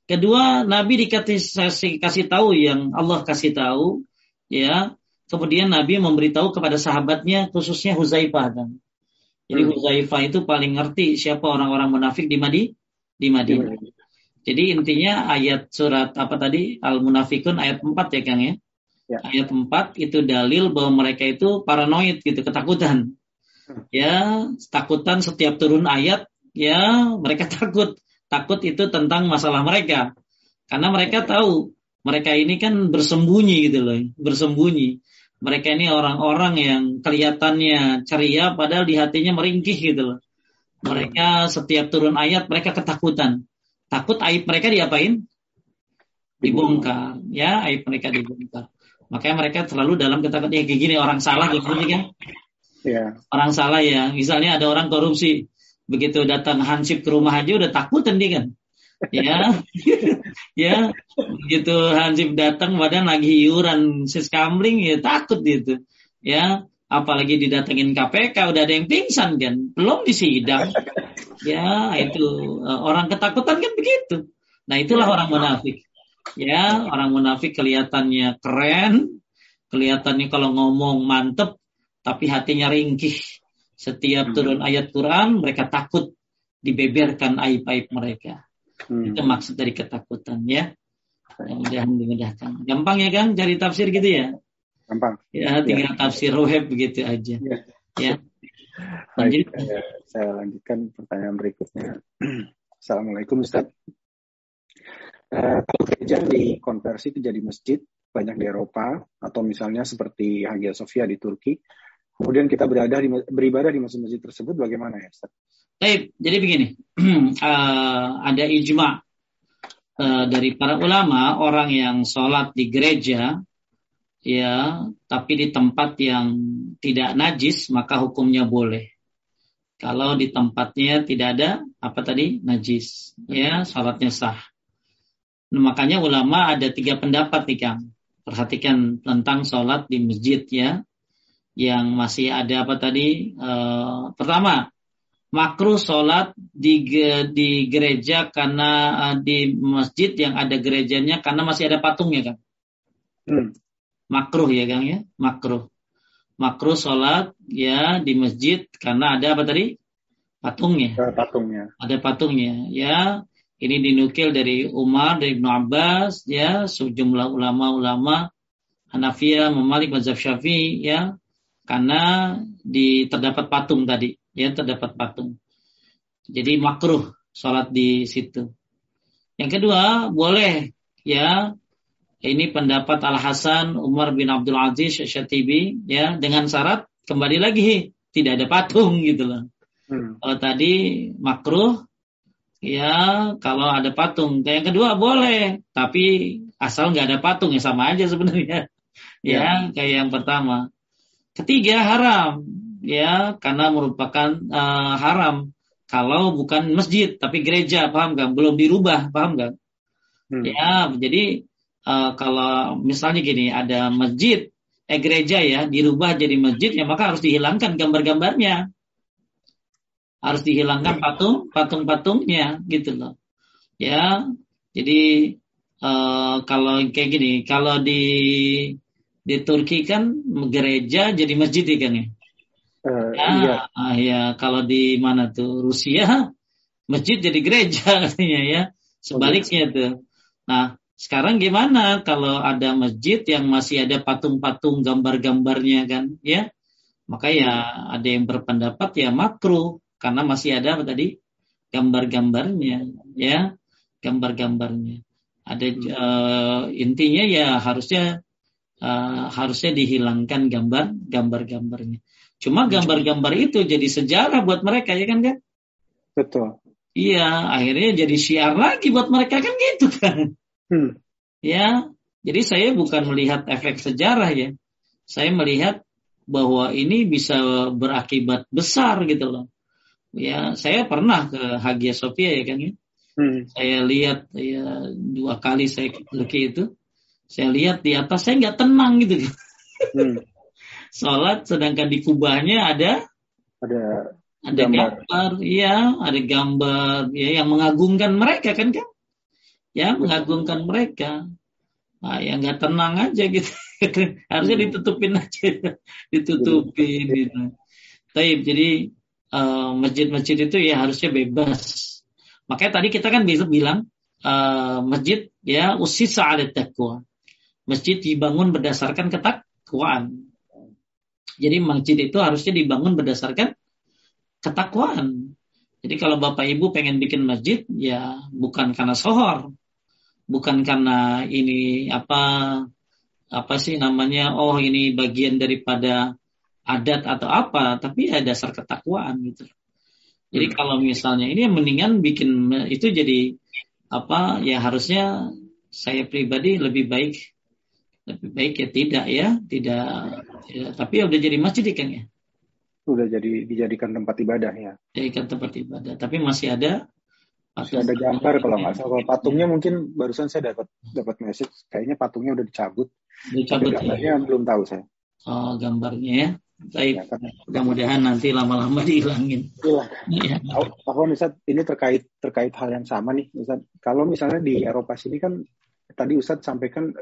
Kedua, Nabi dikasih kasih tahu yang Allah kasih tahu. Ya, Kemudian Nabi memberitahu kepada sahabatnya khususnya Huzaifah kan. Jadi hmm. Huzaifah itu paling ngerti siapa orang-orang munafik di Madi di Madinah. Jadi intinya ayat surat apa tadi Al-Munafikun ayat 4 ya Kang ya. ya. Ayat 4 itu dalil bahwa mereka itu paranoid gitu, ketakutan. Hmm. Ya, takutan setiap turun ayat ya mereka takut. Takut itu tentang masalah mereka. Karena mereka tahu mereka ini kan bersembunyi gitu loh, bersembunyi mereka ini orang-orang yang kelihatannya ceria padahal di hatinya meringkih gitu loh. Mereka setiap turun ayat mereka ketakutan. Takut aib mereka diapain? Dibongkar. Ya, aib mereka dibongkar. Makanya mereka selalu dalam ketakutan ya kayak gini orang salah gitu kan. Ya. Orang salah ya. Misalnya ada orang korupsi. Begitu datang Hansip ke rumah aja udah takut dia kan ya. Ya. Begitu Hansip datang badan lagi iuran siskamling ya takut gitu ya. Apalagi didatengin KPK udah ada yang pingsan kan. Belum disidang. Ya itu eh, orang ketakutan kan begitu. Nah itulah orang munafik. Ya orang munafik kelihatannya keren kelihatannya kalau ngomong mantep tapi hatinya ringkih. Setiap turun ayat Quran mereka takut dibeberkan aib-aib mereka Hmm. Itu maksud dari ketakutan ya. Mudah-mudahan dimudahkan. Gampang ya Kang cari tafsir gitu ya? Gampang. Ya tinggal ya. tafsir web begitu aja. Ya. ya. Lanjut. Baik, saya lanjutkan pertanyaan berikutnya. Assalamualaikum Ustaz. Uh, kalau gereja dikonversi ke jadi masjid banyak di Eropa atau misalnya seperti Hagia Sophia di Turki, kemudian kita berada di, beribadah di masjid-masjid tersebut bagaimana ya Ustaz? Baik, jadi begini, uh, ada ijma uh, dari para ulama orang yang sholat di gereja, ya, tapi di tempat yang tidak najis maka hukumnya boleh. Kalau di tempatnya tidak ada apa tadi najis, ya, sholatnya sah. Nah, makanya ulama ada tiga pendapat nih Kang. Perhatikan tentang sholat di masjid ya, yang masih ada apa tadi? Uh, pertama, makruh sholat di di gereja karena uh, di masjid yang ada gerejanya karena masih ada patungnya kan hmm. makruh ya kang ya? Makruh. Makruh sholat ya di masjid karena ada apa tadi? Patungnya. Ada patungnya. Ada patungnya. Ya ini dinukil dari Umar dari Ibnu Abbas ya sejumlah ulama-ulama Hanafiya, Memalik, Mazhab Syafi'i ya karena di terdapat patung tadi ya terdapat patung. Jadi makruh sholat di situ. Yang kedua, boleh ya ini pendapat Al Hasan Umar bin Abdul Aziz Syatibi ya dengan syarat kembali lagi tidak ada patung gitu loh. Hmm. Kalau tadi makruh ya kalau ada patung. Yang kedua boleh tapi asal nggak ada patung ya sama aja sebenarnya. ya, ya kayak yang pertama. Ketiga haram, ya karena merupakan uh, haram kalau bukan masjid tapi gereja, paham kan? Belum dirubah, paham kan? Hmm. Ya, jadi uh, kalau misalnya gini ada masjid, eh gereja ya dirubah jadi masjid ya maka harus dihilangkan gambar-gambarnya, harus dihilangkan patung patung-patungnya gitu loh. Ya, jadi uh, kalau kayak gini, kalau di di Turki kan gereja jadi masjid ya kan ya. Uh, ya, iya. Ya kalau di mana tuh Rusia masjid jadi gereja katanya ya. Sebaliknya tuh. Nah, sekarang gimana kalau ada masjid yang masih ada patung-patung gambar-gambarnya kan ya? Maka ya ada yang berpendapat ya makruh karena masih ada apa tadi gambar-gambarnya ya, gambar-gambarnya. Ada uh, intinya ya harusnya uh, harusnya dihilangkan gambar gambar-gambarnya. Cuma gambar-gambar itu jadi sejarah buat mereka ya kan kan? Betul. Iya, akhirnya jadi syiar lagi buat mereka kan gitu kan. Hmm. Ya, jadi saya bukan melihat efek sejarah ya. Saya melihat bahwa ini bisa berakibat besar gitu loh. Ya, saya pernah ke Hagia Sophia ya kan ya. Hmm. Saya lihat ya dua kali saya ke itu saya lihat di atas saya nggak tenang gitu. Hmm. Sholat sedangkan di kubahnya ada ada ada gambar. iya, ada gambar ya yang mengagungkan mereka kan kan? Ya, mengagungkan mereka. Nah, ya nggak tenang aja gitu. Harusnya hmm. ditutupin aja, ditutupin gitu. Tapi jadi uh, masjid-masjid itu ya harusnya bebas. Makanya tadi kita kan bisa bilang uh, masjid ya usis alat takwa masjid dibangun berdasarkan ketakwaan. Jadi masjid itu harusnya dibangun berdasarkan ketakwaan. Jadi kalau Bapak Ibu pengen bikin masjid, ya bukan karena sohor, bukan karena ini apa apa sih namanya, oh ini bagian daripada adat atau apa, tapi ya dasar ketakwaan gitu. Jadi hmm. kalau misalnya ini mendingan bikin itu jadi apa ya harusnya saya pribadi lebih baik lebih baik ya tidak ya, tidak. Ya, tapi ya udah jadi masjid kan ya. Udah jadi dijadikan tempat ibadah ya. Jadikan tempat ibadah. Tapi masih ada masih ada gambar kalau nggak salah. Kalau patungnya ya. mungkin barusan saya dapat dapat message, kayaknya patungnya udah dicabut. Dicabut gambarnya ya. belum tahu saya. Oh gambarnya ya. Baik. Ya. Mudah-mudahan nanti lama-lama dihilangin. Iya. Ya. Aku Ustaz, ini terkait terkait hal yang sama nih, Ustaz. Kalau misalnya di Eropa sini kan tadi Ustadz sampaikan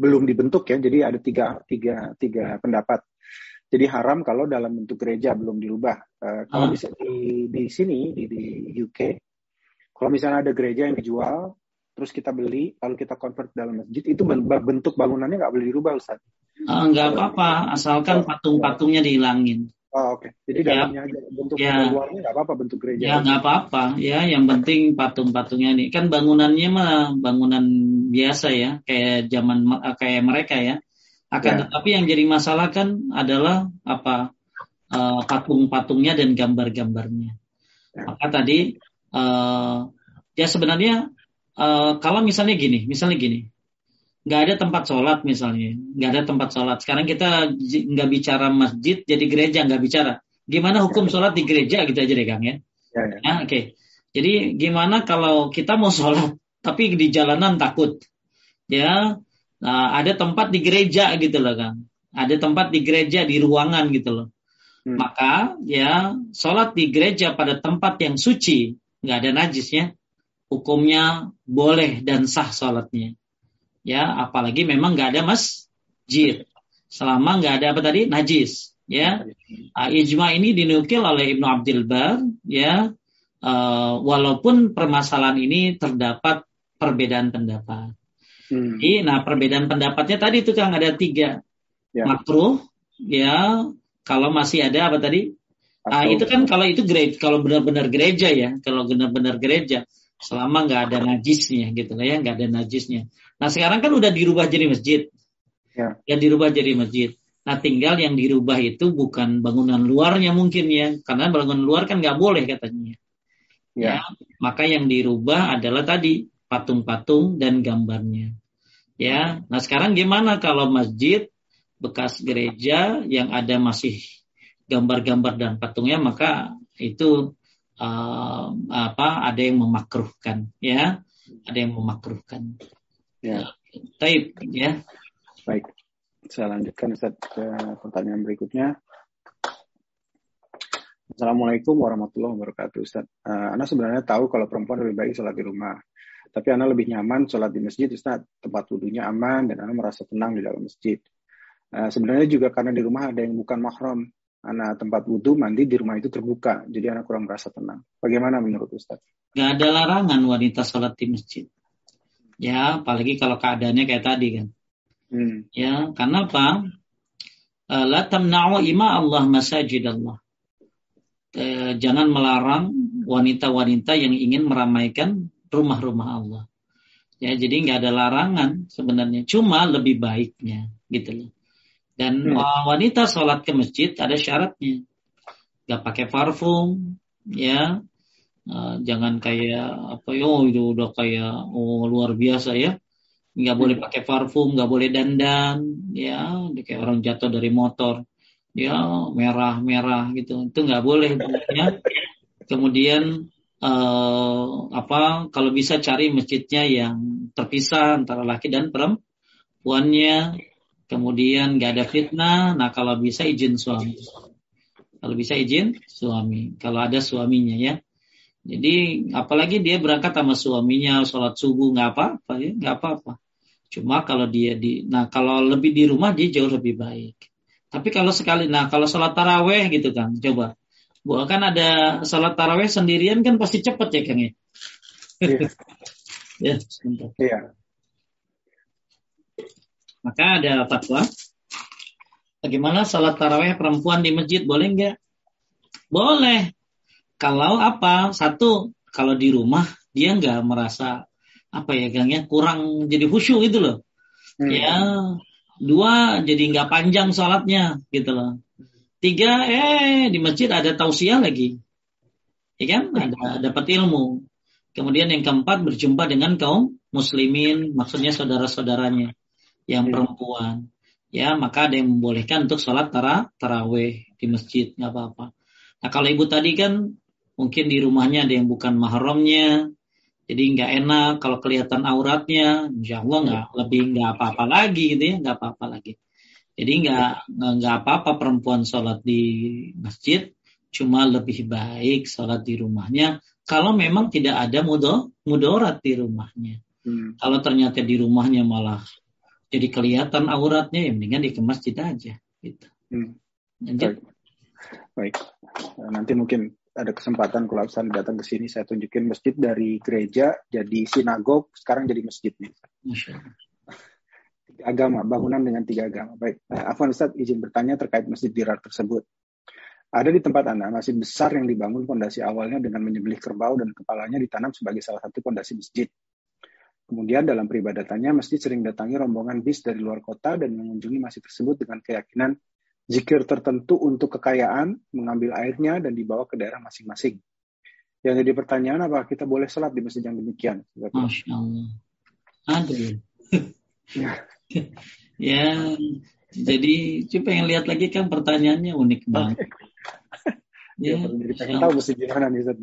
belum dibentuk ya, jadi ada tiga, tiga, tiga pendapat. Jadi haram kalau dalam bentuk gereja belum dirubah. Uh, kalau hmm. bisa di, di sini di, di UK, kalau misalnya ada gereja yang dijual, terus kita beli, lalu kita convert dalam masjid, itu bentuk bangunannya nggak boleh dirubah Ustaz. Uh, nggak apa-apa, asalkan patung-patungnya dihilangin. Oh, Oke, okay. jadi ya, dalamnya aja bentuk ya, luarnya nggak apa-apa bentuk gereja. Ya nggak apa-apa, ya yang penting patung-patungnya nih kan bangunannya mah bangunan biasa ya, kayak zaman kayak mereka ya. Akan ya. tetapi yang jadi masalah kan adalah apa uh, patung-patungnya dan gambar-gambarnya. Ya. Maka tadi uh, ya sebenarnya uh, kalau misalnya gini, misalnya gini, nggak ada tempat sholat misalnya, nggak ada tempat sholat. Sekarang kita nggak bicara masjid jadi gereja nggak bicara. Gimana hukum sholat di gereja gitu aja deh Kang ya? Ya, ya. ya Oke. Okay. Jadi gimana kalau kita mau sholat tapi di jalanan takut, ya nah, ada tempat di gereja gitu loh Kang. Ada tempat di gereja di ruangan gitu loh. Hmm. Maka ya sholat di gereja pada tempat yang suci nggak ada najisnya, hukumnya boleh dan sah sholatnya ya apalagi memang nggak ada masjid. Selama nggak ada apa tadi? Najis. Ya. Uh, ijma ini dinukil oleh Ibnu Abdul Bar ya. Uh, walaupun permasalahan ini terdapat perbedaan pendapat. Hmm. Jadi, nah perbedaan pendapatnya tadi itu kan ada tiga. Ya. makruh ya. Kalau masih ada apa tadi? Ah, itu kan kalau itu gereja, kalau benar-benar gereja ya, kalau benar-benar gereja, selama nggak ada najisnya gitu ya, nggak ada najisnya. Nah sekarang kan udah dirubah jadi masjid. Ya. Yang dirubah jadi masjid. Nah tinggal yang dirubah itu bukan bangunan luarnya mungkin ya. Karena bangunan luar kan nggak boleh katanya. Ya. ya. Maka yang dirubah adalah tadi patung-patung dan gambarnya. Ya, nah sekarang gimana kalau masjid bekas gereja yang ada masih gambar-gambar dan patungnya maka itu uh, apa ada yang memakruhkan ya ada yang memakruhkan ya. Taib ya. Baik saya lanjutkan Ustaz ke pertanyaan berikutnya. Assalamualaikum warahmatullahi wabarakatuh Ustaz. Uh, Anda sebenarnya tahu kalau perempuan lebih baik sholat di rumah tapi Anda lebih nyaman sholat di masjid Ustaz. Tempat wudhunya aman dan Anda merasa tenang di dalam masjid. Uh, sebenarnya juga karena di rumah ada yang bukan mahram. Anak tempat wudhu mandi di rumah itu terbuka, jadi anak kurang merasa tenang. Bagaimana menurut Ustaz? Gak ada larangan wanita sholat di masjid. Ya, apalagi kalau keadaannya kayak tadi kan. Hmm. Ya, karena apa? Eh, la tamna'u ima Allah masajid Allah. Eh, jangan melarang wanita-wanita yang ingin meramaikan rumah-rumah Allah. Ya, jadi nggak ada larangan sebenarnya. Cuma lebih baiknya, gitu loh. Dan hmm. wanita sholat ke masjid ada syaratnya. Gak pakai parfum, ya. Uh, jangan kayak apa oh itu udah kayak oh luar biasa ya. Nggak boleh hmm. pakai parfum, nggak boleh dandan, ya. Kayak orang jatuh dari motor, ya merah merah gitu. Itu nggak boleh, ya. Kemudian uh, apa? Kalau bisa cari masjidnya yang terpisah antara laki dan perempuannya kemudian gak ada fitnah, nah kalau bisa izin suami. Kalau bisa izin suami, kalau ada suaminya ya. Jadi apalagi dia berangkat sama suaminya sholat subuh nggak apa-apa ya, nggak apa-apa. Cuma kalau dia di, nah kalau lebih di rumah dia jauh lebih baik. Tapi kalau sekali, nah kalau sholat taraweh gitu kan, coba. Bukan kan ada sholat taraweh sendirian kan pasti cepet ya Kang ya. Iya. ya, sebentar. Iya. Maka ada fatwa. Bagaimana salat taraweh perempuan di masjid boleh nggak? Boleh. Kalau apa? Satu, kalau di rumah dia nggak merasa apa ya gangnya kurang jadi khusyuk gitu loh. Hmm. Ya, dua jadi nggak panjang sholatnya gitu loh. Tiga, eh di masjid ada tausiah lagi, ya kan? Ada dapat ilmu. Kemudian yang keempat berjumpa dengan kaum muslimin, maksudnya saudara-saudaranya yang hmm. perempuan ya maka ada yang membolehkan untuk sholat tara taraweh di masjid nggak apa-apa nah kalau ibu tadi kan mungkin di rumahnya ada yang bukan mahramnya jadi nggak enak kalau kelihatan auratnya insya Allah nggak lebih nggak apa-apa lagi gitu ya nggak apa-apa lagi jadi nggak nggak apa-apa perempuan sholat di masjid cuma lebih baik sholat di rumahnya kalau memang tidak ada mudo mudorat di rumahnya hmm. kalau ternyata di rumahnya malah jadi kelihatan auratnya ya mendingan dikemas kita aja gitu. Hmm. Baik. Baik. Nanti mungkin ada kesempatan kalau saya datang ke sini saya tunjukin masjid dari gereja jadi sinagog sekarang jadi masjid nih. Tiga agama, bangunan dengan tiga agama. Baik. Nah, Afwan Ustaz izin bertanya terkait masjid dirar tersebut. Ada di tempat Anda masjid besar yang dibangun fondasi awalnya dengan menyembelih kerbau dan kepalanya ditanam sebagai salah satu fondasi masjid. Kemudian dalam peribadatannya mesti sering datangi rombongan bis dari luar kota dan mengunjungi masjid tersebut dengan keyakinan zikir tertentu untuk kekayaan, mengambil airnya dan dibawa ke daerah masing-masing. Yang jadi pertanyaan apa kita boleh sholat di masjid yang demikian? Masya Allah. Aduh. ya. ya, jadi coba yang lihat lagi kan pertanyaannya unik banget. ya, ya, tahu masjid gimana nih Ustaz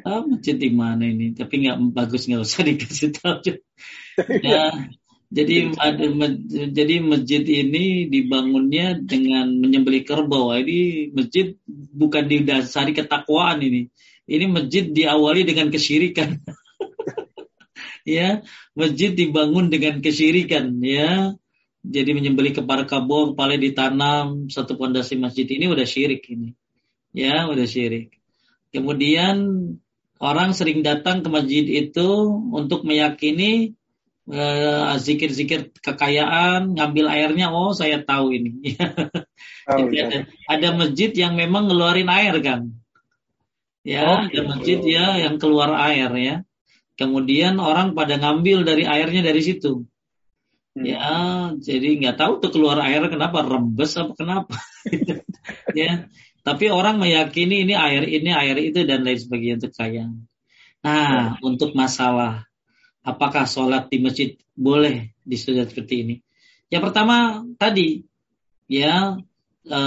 Ah, masjid di mana ini? Tapi nggak bagus nggak usah dikasih tahu. ya, jadi ada jadi masjid ini dibangunnya dengan menyembelih kerbau. Ini masjid bukan didasari ketakwaan ini. Ini masjid diawali dengan kesyirikan. ya, masjid dibangun dengan kesyirikan ya. Jadi menyembelih kepala kabau, kepala ditanam, satu pondasi masjid ini udah syirik ini. Ya, udah syirik. Kemudian orang sering datang ke masjid itu untuk meyakini zikir-zikir kekayaan, ngambil airnya, oh saya tahu ini. oh, Jadi iya. ada, ada masjid yang memang ngeluarin air kan. Ya, oh, ada masjid ya yang keluar air ya. Kemudian orang pada ngambil dari airnya dari situ. Hmm. Ya, jadi nggak tahu tuh keluar air kenapa rembes apa kenapa. ya, tapi orang meyakini ini air ini air itu dan lain sebagainya untuk kekayaan. Nah, ya. untuk masalah apakah sholat di masjid boleh di seperti ini? Yang pertama tadi ya e,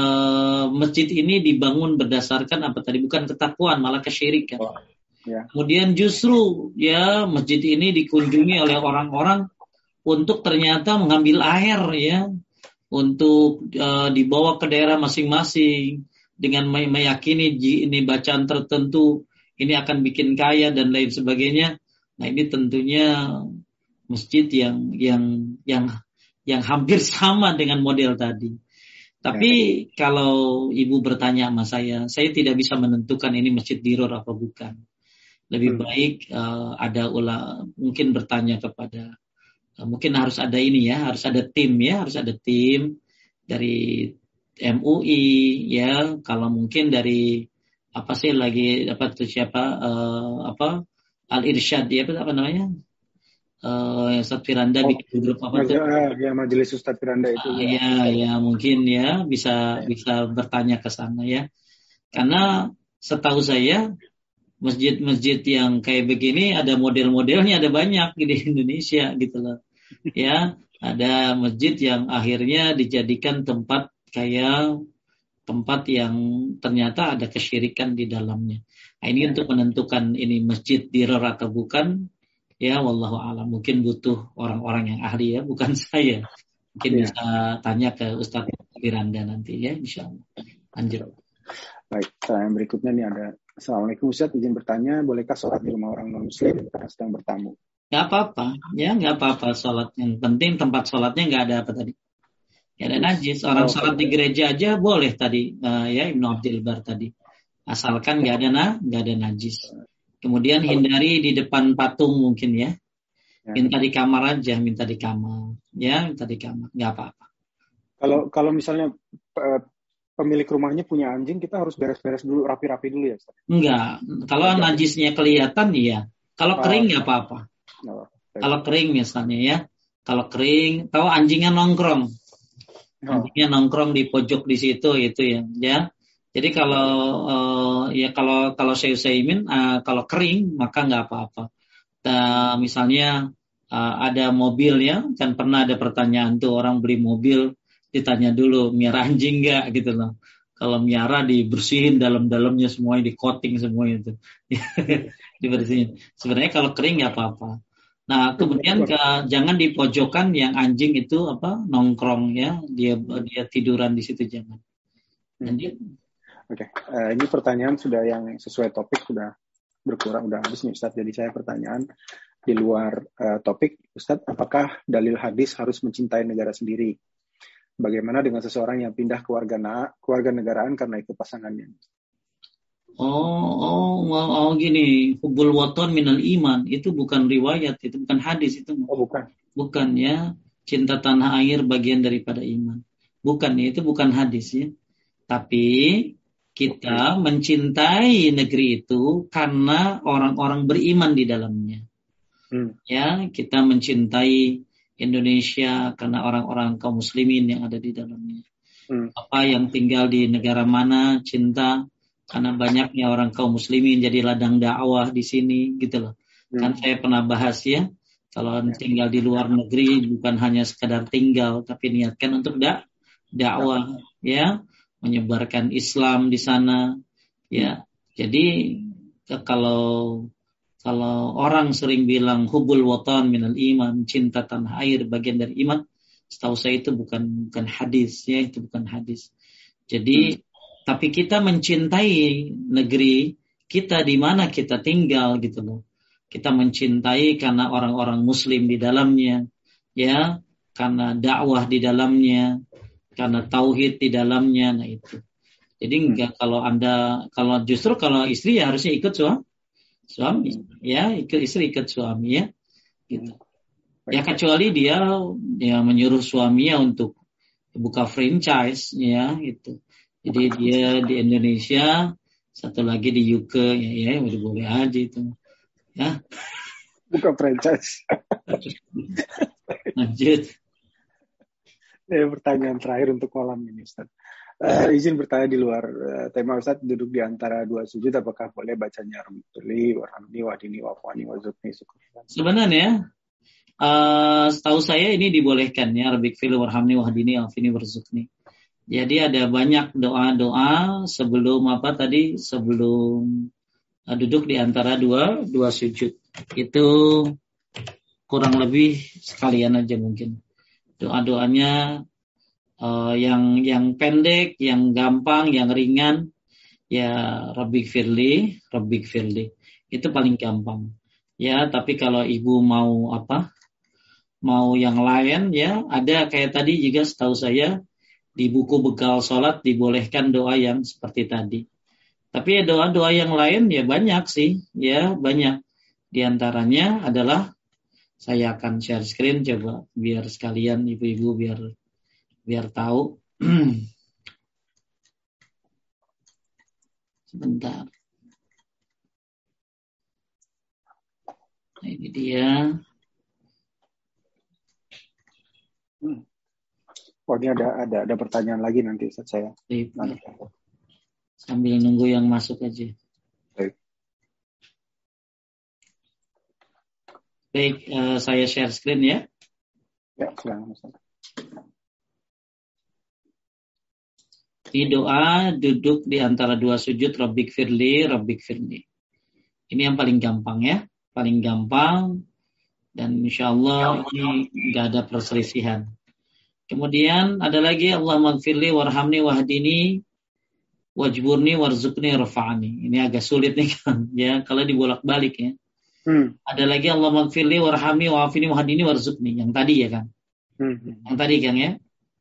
masjid ini dibangun berdasarkan apa tadi bukan ketakuan malah kesyirikan. Oh, ya. Kemudian justru ya masjid ini dikunjungi oleh orang-orang untuk ternyata mengambil air ya untuk e, dibawa ke daerah masing-masing dengan meyakini ini bacaan tertentu ini akan bikin kaya dan lain sebagainya. Nah ini tentunya masjid yang yang yang yang hampir sama dengan model tadi. Tapi ya. kalau ibu bertanya sama saya, saya tidak bisa menentukan ini masjid diror apa bukan. Lebih hmm. baik uh, ada ulah mungkin bertanya kepada uh, mungkin harus ada ini ya, harus ada tim ya, harus ada tim dari MUI ya, kalau mungkin dari apa sih lagi apa tuh siapa uh, apa Al Irsyad ya apa namanya uh, yang Ustadz Firanda oh, bikin grup apa tuh? Ya, majelis Ustadz Firanda itu. Uh, ya, ya mungkin ya bisa ya. bisa bertanya ke sana ya. Karena setahu saya masjid-masjid yang kayak begini ada model-modelnya ada banyak di Indonesia gitu loh. Ya, ada masjid yang akhirnya dijadikan tempat kayak tempat yang ternyata ada kesyirikan di dalamnya. Nah, ini untuk menentukan ini masjid diror atau bukan Ya, wallahu alam. Mungkin butuh orang-orang yang ahli ya, bukan saya. Mungkin ya. bisa tanya ke Ustadz Firanda nanti ya, insya Allah. Lanjut. Baik, yang berikutnya nih ada Assalamualaikum Ustaz, izin bertanya, bolehkah sholat di rumah orang non-muslim karena sedang bertamu? Gak apa-apa, ya gak apa-apa sholat. Yang penting tempat sholatnya gak ada apa tadi. Gak ada najis. Orang oh, sholat di gereja aja boleh tadi, uh, ya Ibnu Abdul Bar tadi. Asalkan gak ada na, gak ada najis. Kemudian hindari di depan patung mungkin ya. ya. Minta di kamar aja, minta di kamar. Ya, minta di kamar. Nggak apa-apa. Kalau kalau misalnya pemilik rumahnya punya anjing, kita harus beres-beres dulu, rapi-rapi dulu ya. Enggak. Kalau ya. najisnya kelihatan iya. Kalau oh. kering nggak apa-apa. Kalau kering misalnya ya. Kalau kering, tahu anjingnya nongkrong. Oh. Anjingnya nongkrong di pojok di situ itu ya. Ya jadi kalau uh, ya kalau kalau saya Usaimin uh, kalau kering maka nggak apa-apa. Uh, misalnya uh, ada mobil ya, kan pernah ada pertanyaan tuh orang beli mobil ditanya dulu miara anjing nggak gitu loh. Kalau miara dibersihin dalam-dalamnya semuanya di coating semuanya itu dibersihin. Sebenarnya kalau kering nggak apa-apa. Nah kemudian ke, jangan di pojokan yang anjing itu apa nongkrong ya dia dia tiduran di situ jangan. Oke, okay. uh, eh, ini pertanyaan sudah yang sesuai topik sudah berkurang, udah habis nih Ustadz. Jadi saya pertanyaan di luar uh, topik, Ustadz, apakah dalil hadis harus mencintai negara sendiri? Bagaimana dengan seseorang yang pindah ke warga, na keluarga negaraan karena itu pasangannya? Oh, oh, oh, gini, hubul waton minal iman itu bukan riwayat, itu bukan hadis itu. Oh, bukan. Bukan ya, cinta tanah air bagian daripada iman. Bukan ya, itu bukan hadis ya. Tapi kita mencintai negeri itu karena orang-orang beriman di dalamnya. Hmm. Ya, kita mencintai Indonesia karena orang-orang kaum muslimin yang ada di dalamnya. Hmm. Apa yang tinggal di negara mana cinta karena banyaknya orang kaum muslimin jadi ladang dakwah di sini gitu loh. Hmm. Kan saya pernah bahas ya, kalau ya. tinggal di luar negeri bukan hanya sekadar tinggal tapi niatkan untuk dak dakwah ya menyebarkan Islam di sana. Ya jadi kalau kalau orang sering bilang hubul watan minal iman cinta tanah air bagian dari iman setahu saya itu bukan bukan hadis ya itu bukan hadis. Jadi tapi kita mencintai negeri kita di mana kita tinggal gitu loh. Kita mencintai karena orang-orang muslim di dalamnya ya karena dakwah di dalamnya karena tauhid di dalamnya nah itu. Jadi hmm. enggak kalau anda kalau justru kalau istri ya harusnya ikut suami suami. Ya ikut istri ikut suami ya. Gitu. Ya kecuali dia ya menyuruh suaminya untuk buka franchise ya gitu. Jadi dia di Indonesia satu lagi di UK ya ya boleh boleh aja itu ya. Buka franchise. Lanjut Ya, pertanyaan terakhir untuk malam ini Ustaz. Uh, izin bertanya di luar uh, tema Ustaz duduk di antara dua sujud apakah boleh bacanya Rabbi warhamni wadini wafani wazukni Sebenarnya uh, setahu saya ini dibolehkan ya Rabbi fili warhamni wahdini wafini warzukni. Jadi ada banyak doa-doa sebelum apa tadi sebelum uh, duduk di antara dua dua sujud. Itu kurang lebih sekalian aja mungkin. Doa-doanya uh, yang yang pendek, yang gampang, yang ringan, ya Rabbi Firli, Rabbi Firli. Itu paling gampang. Ya, tapi kalau ibu mau apa? Mau yang lain ya, ada kayak tadi juga setahu saya di buku bekal sholat dibolehkan doa yang seperti tadi. Tapi ya doa-doa yang lain ya banyak sih, ya banyak. Di antaranya adalah saya akan share screen coba biar sekalian ibu-ibu biar biar tahu. Sebentar. Nah, ini dia. Hmm. Oh ini ada ada ada pertanyaan lagi nanti saya. Sambil nunggu yang masuk aja. Baik. Baik, uh, saya share screen ya. Ya, silakan Di doa duduk di antara dua sujud Rabbik Firli, Rabbik Firli. Ini yang paling gampang ya, paling gampang dan insya Allah ini nggak ada perselisihan. Kemudian ada lagi Allah magfirli warhamni wahdini wajburni warzukni rafa'ani. Ini agak sulit nih kan ya kalau dibolak-balik ya. Hmm. Ada lagi Allah magfirli warhamni wa'afini wahdini warzukni yang tadi ya kan. Hmm. Yang tadi kan ya.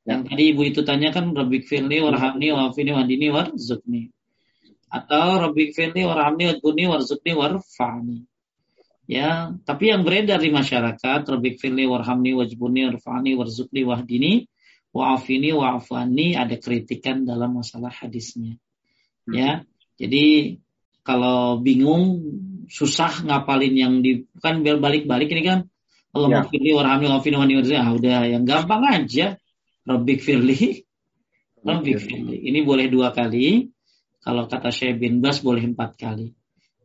Yang tadi ibu itu tanyakan Rabbik firli warhamni wafini wadini warzukni. Atau Rabbik firli warhamni wadbuni warzukni warfa'ni. Ya, tapi yang beredar di masyarakat Rabbik firli warhamni wajbuni warfa'ni warzukni wahdini wa'afini wa'afani ada kritikan dalam masalah hadisnya. Ya. Jadi kalau bingung susah ngapalin yang di kan balik-balik ini kan Allah ya. warhamni wa'afini wahdini ah udah yang gampang aja Rabbik firli. Rabbik firli. Ini boleh dua kali. Kalau kata Syekh bin Bas boleh empat kali.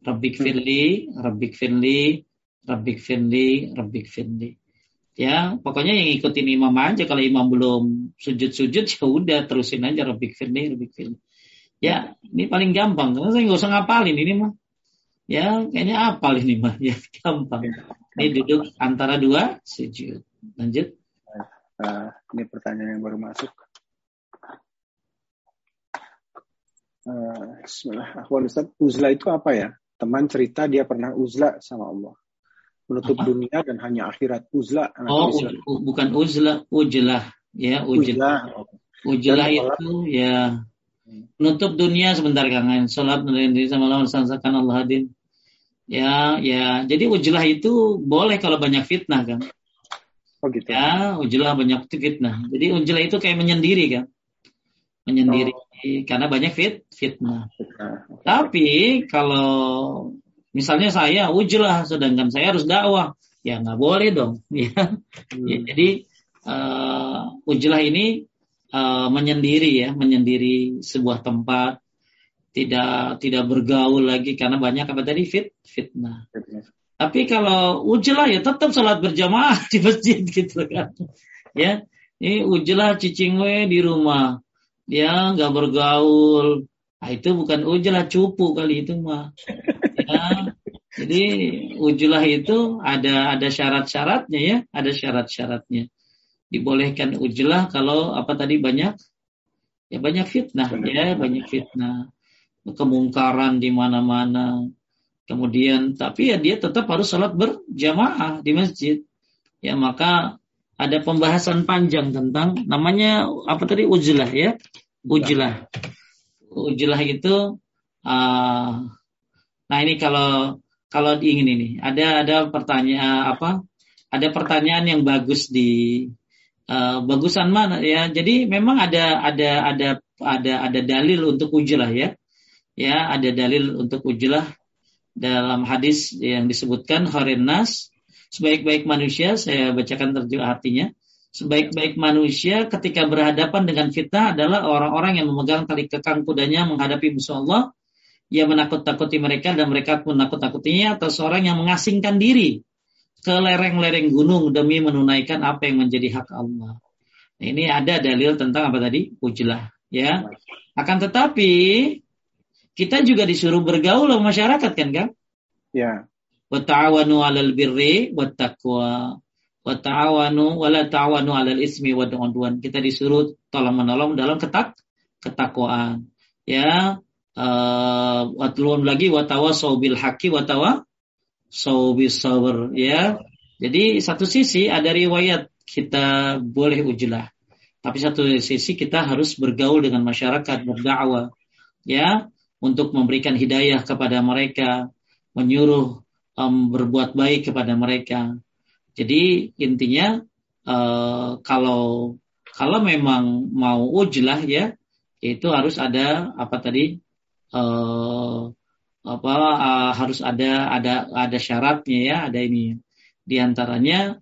Rabbik firli, Rabbik firli, Rabbik firli, Rabbik firli. Ya, pokoknya yang ikutin imam aja. Kalau imam belum sujud-sujud, ya udah terusin aja Rabbik firli, Rabbik firli. Ya, ini paling gampang. Karena saya nggak usah ngapalin ini mah. Ya, kayaknya apal ini mah. Ya, gampang. Ini duduk antara dua sujud. Lanjut. Uh, ini pertanyaan yang baru masuk. Uh, Bismillah. Akhwan Ustaz, uzlah itu apa ya? Teman cerita dia pernah uzlah sama Allah. Menutup apa? dunia dan hanya akhirat. Uzlah. Oh, u- bukan uzlah, ujlah. Ya, ujlah. Ujlah, itu ya menutup dunia sebentar kangen. Salat diri sama Allah sansakan Allah hadin. Ya, ya. Jadi ujlah itu boleh kalau banyak fitnah kan. Oh gitu. Ya, ujlah banyak fitnah. Jadi ujlah itu kayak menyendiri kan. Menyendiri oh. karena banyak fit fitnah. Fitnah. Tapi kalau misalnya saya ujlah sedangkan saya harus dakwah, ya nggak boleh dong. Ya. Hmm. ya jadi uh, ujlah ini uh, menyendiri ya, menyendiri sebuah tempat tidak tidak bergaul lagi karena banyak apa tadi fit fitnah. fitnah. Tapi kalau ujlah ya tetap sholat berjamaah di masjid gitu kan. Ya, ini ujlah cicingwe di rumah. Dia nggak bergaul. Nah, itu bukan ujlah cupu kali itu mah. Ya, jadi ujlah itu ada ada syarat-syaratnya ya, ada syarat-syaratnya. Dibolehkan ujlah kalau apa tadi banyak ya banyak fitnah ya, banyak fitnah. Kemungkaran di mana-mana. Kemudian tapi ya dia tetap harus sholat berjamaah di masjid. Ya maka ada pembahasan panjang tentang namanya apa tadi ujlah ya? Ujlah. Ujlah itu uh, nah ini kalau kalau ingin ini ada ada pertanyaan apa? Ada pertanyaan yang bagus di uh, bagusan mana ya? Jadi memang ada ada ada ada ada dalil untuk ujlah ya ya ada dalil untuk ujlah dalam hadis yang disebutkan khairin nas sebaik-baik manusia saya bacakan terjemah artinya Sebaik-baik manusia ketika berhadapan dengan fitnah adalah orang-orang yang memegang tali kekang kudanya menghadapi musuh Allah. Ia menakut-takuti mereka dan mereka pun menakut-takutinya atau seorang yang mengasingkan diri ke lereng-lereng gunung demi menunaikan apa yang menjadi hak Allah. Nah, ini ada dalil tentang apa tadi? Ujlah. Ya. Akan tetapi kita juga disuruh bergaul sama masyarakat kan kan? Ya. Wa ta'awanu 'alal birri wat taqwa wa ta'awanu wa la ta'awanu 'alal ismi wa udwan. Kita disuruh tolong menolong dalam ketak ketakwaan. Ya, uh, lagi wa tawasau bil haqqi wa tawasau bis sabr ya. Jadi satu sisi ada riwayat kita boleh ujlah. Tapi satu sisi kita harus bergaul dengan masyarakat, berdakwah ya, untuk memberikan hidayah kepada mereka, menyuruh um, berbuat baik kepada mereka. Jadi intinya uh, kalau kalau memang mau ujlah ya itu harus ada apa tadi uh, apa uh, harus ada ada ada syaratnya ya ada ini. Di antaranya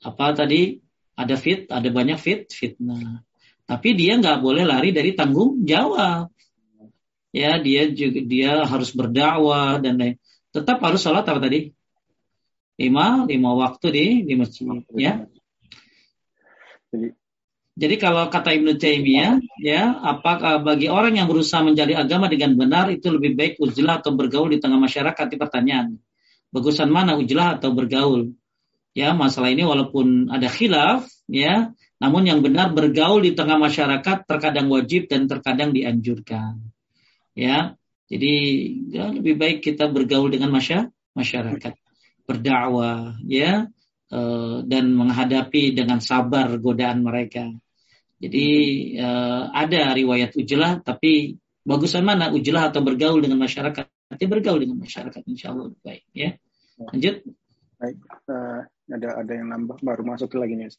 apa tadi ada fit ada banyak fit fitnah. Tapi dia nggak boleh lari dari tanggung jawab ya dia juga dia harus berdakwah dan lain tetap harus sholat apa tadi? Lima lima waktu di di masjid ya. Jadi jadi kalau kata Ibnu Taimiyah ya apakah bagi orang yang berusaha menjadi agama dengan benar itu lebih baik ujlah atau bergaul di tengah masyarakat? Di pertanyaan. Bagusan mana ujlah atau bergaul? Ya masalah ini walaupun ada khilaf ya namun yang benar bergaul di tengah masyarakat terkadang wajib dan terkadang dianjurkan ya jadi ya, lebih baik kita bergaul dengan masyarakat berdakwah ya uh, dan menghadapi dengan sabar godaan mereka. Jadi uh, ada riwayat ujlah tapi bagusan mana ujlah atau bergaul dengan masyarakat? Nanti bergaul dengan masyarakat insya Allah baik ya. Lanjut. Baik, uh, ada ada yang nambah baru masuk lagi nih.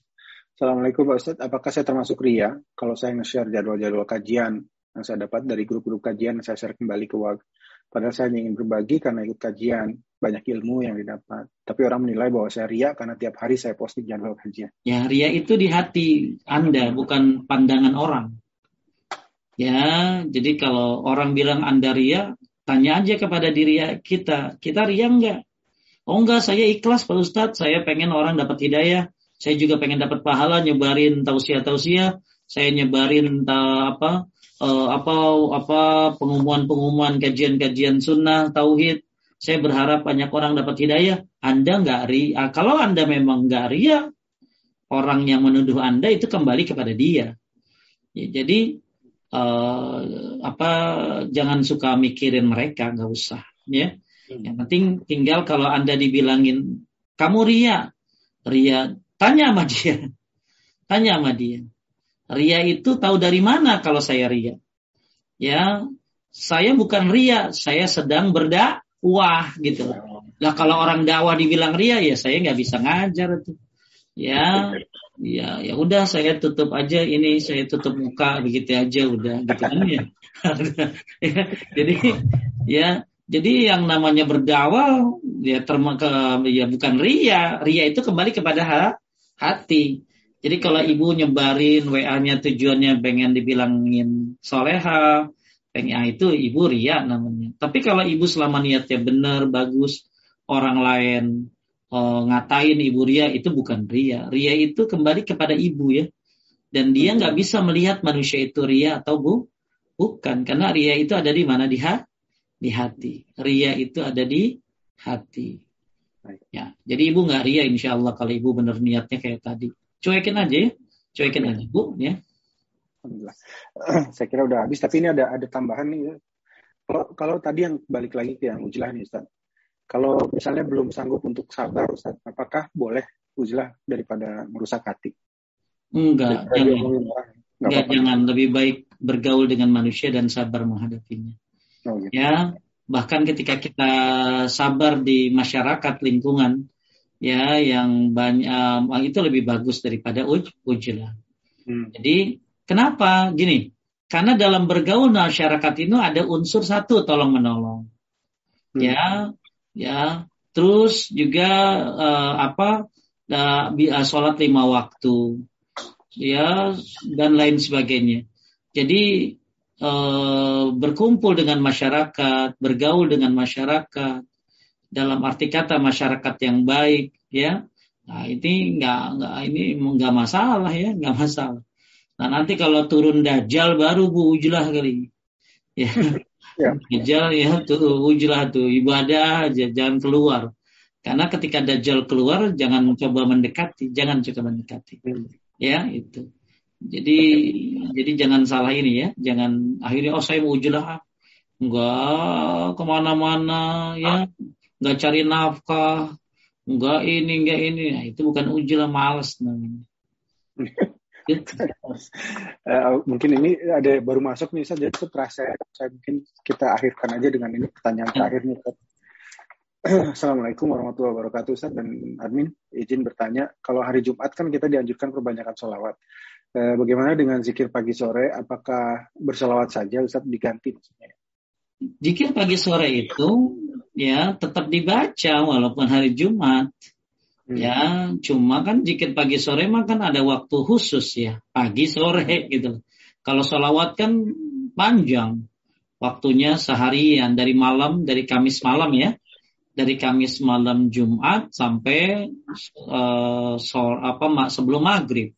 Assalamualaikum Pak Ustadz, apakah saya termasuk ria kalau saya nge-share jadwal-jadwal kajian yang saya dapat dari grup-grup kajian saya share kembali ke WAG? Padahal saya ingin berbagi karena ikut kajian banyak ilmu yang didapat. Tapi orang menilai bahwa saya ria karena tiap hari saya posting jadwal kajian. Ya, ria itu di hati Anda, bukan pandangan orang. Ya, jadi kalau orang bilang Anda ria, tanya aja kepada diri kita. Kita ria enggak? Oh enggak, saya ikhlas Pak Ustadz. Saya pengen orang dapat hidayah. Saya juga pengen dapat pahala nyebarin tausiah-tausiah. Saya nyebarin ta, apa uh, apa apa pengumuman-pengumuman kajian-kajian sunnah tauhid saya berharap banyak orang dapat hidayah. Anda nggak ria. Kalau Anda memang nggak ria, orang yang menuduh Anda itu kembali kepada dia. Ya, jadi uh, apa jangan suka mikirin mereka, nggak usah. Ya, yang penting tinggal kalau Anda dibilangin kamu ria, ria tanya sama dia, tanya sama dia. Ria itu tahu dari mana kalau saya ria? Ya, saya bukan ria, saya sedang berdak wah gitu. Lah kalau orang dakwah dibilang ria ya saya nggak bisa ngajar tuh. Ya, ya, ya udah saya tutup aja ini saya tutup muka begitu aja udah gitu kan ya. ya. Jadi ya jadi yang namanya berdakwah ya terma ke, ya bukan ria, ria itu kembali kepada ha, hati. Jadi kalau ibu nyebarin WA-nya tujuannya pengen dibilangin soleha, pengen itu ibu ria namanya. Tapi kalau ibu selama niatnya benar, bagus, orang lain oh, ngatain ibu ria itu bukan ria. Ria itu kembali kepada ibu ya. Dan dia nggak bisa melihat manusia itu ria atau bu, bukan. Karena ria itu ada di mana di, ha, di hati. Ria itu ada di hati. Ya, jadi ibu nggak ria insya Allah kalau ibu benar niatnya kayak tadi. Cuekin aja ya, cuekin aja bu ya. Alhamdulillah. Saya kira udah habis, tapi ini ada ada tambahan nih. Ya. Kalau kalau tadi yang balik lagi ke yang ujlah nih Ustaz. Kalau misalnya belum sanggup untuk sabar Ustaz, apakah boleh ujlah daripada merusak hati? Enggak, jangan. Enggak, Enggak jangan. Lebih baik bergaul dengan manusia dan sabar menghadapinya. Oh, gitu. Ya, bahkan ketika kita sabar di masyarakat lingkungan, ya yang banyak itu lebih bagus daripada uj, ujlah. Hmm. Jadi Kenapa? Gini, karena dalam bergaul masyarakat itu ada unsur satu tolong menolong. Hmm. Ya, ya. Terus juga uh, apa? Uh, sholat lima waktu. ya dan lain sebagainya. Jadi e, berkumpul dengan masyarakat, bergaul dengan masyarakat dalam arti kata masyarakat yang baik, ya. Nah ini nggak nggak ini nggak masalah ya, nggak masalah. Nah nanti kalau turun dajjal baru bu ujlah kali, ya. ya. Dajjal ya tuh ujlah tuh ibadah aja, jangan keluar. Karena ketika dajjal keluar jangan coba mendekati, jangan coba mendekati. Ya itu. Jadi jadi jangan salah ini ya, jangan akhirnya oh saya mau ujlah enggak ke mana-mana ya, enggak cari nafkah, enggak ini enggak ini, nah, itu bukan ujlah males namanya. uh, mungkin ini ada baru masuk nih saya jadi terasa saya mungkin kita akhirkan aja dengan ini pertanyaan ya. terakhir nih Assalamualaikum warahmatullahi wabarakatuh Ustaz dan admin izin bertanya kalau hari Jumat kan kita dianjurkan perbanyakan sholawat Eh, bagaimana dengan zikir pagi sore? Apakah bersolawat saja Ustaz diganti maksudnya? Zikir pagi sore itu ya tetap dibaca walaupun hari Jumat. Hmm. Ya, cuma kan zikir pagi sore mah kan ada waktu khusus ya, pagi sore gitu. Kalau sholawat kan panjang, waktunya seharian dari malam dari Kamis malam ya, dari Kamis malam Jumat sampai uh, sore, apa sebelum maghrib.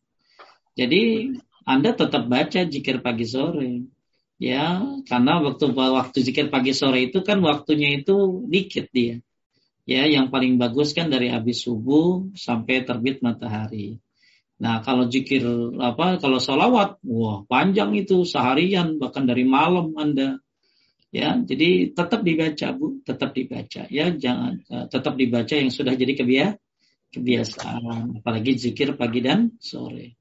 Jadi Anda tetap baca zikir pagi sore. Ya, karena waktu waktu zikir pagi sore itu kan waktunya itu dikit dia. Ya, yang paling bagus kan dari habis subuh sampai terbit matahari. Nah, kalau zikir apa, kalau sholawat, wah panjang itu seharian bahkan dari malam Anda. Ya, jadi tetap dibaca bu, tetap dibaca. Ya, jangan uh, tetap dibaca yang sudah jadi kebiasaan, apalagi zikir pagi dan sore.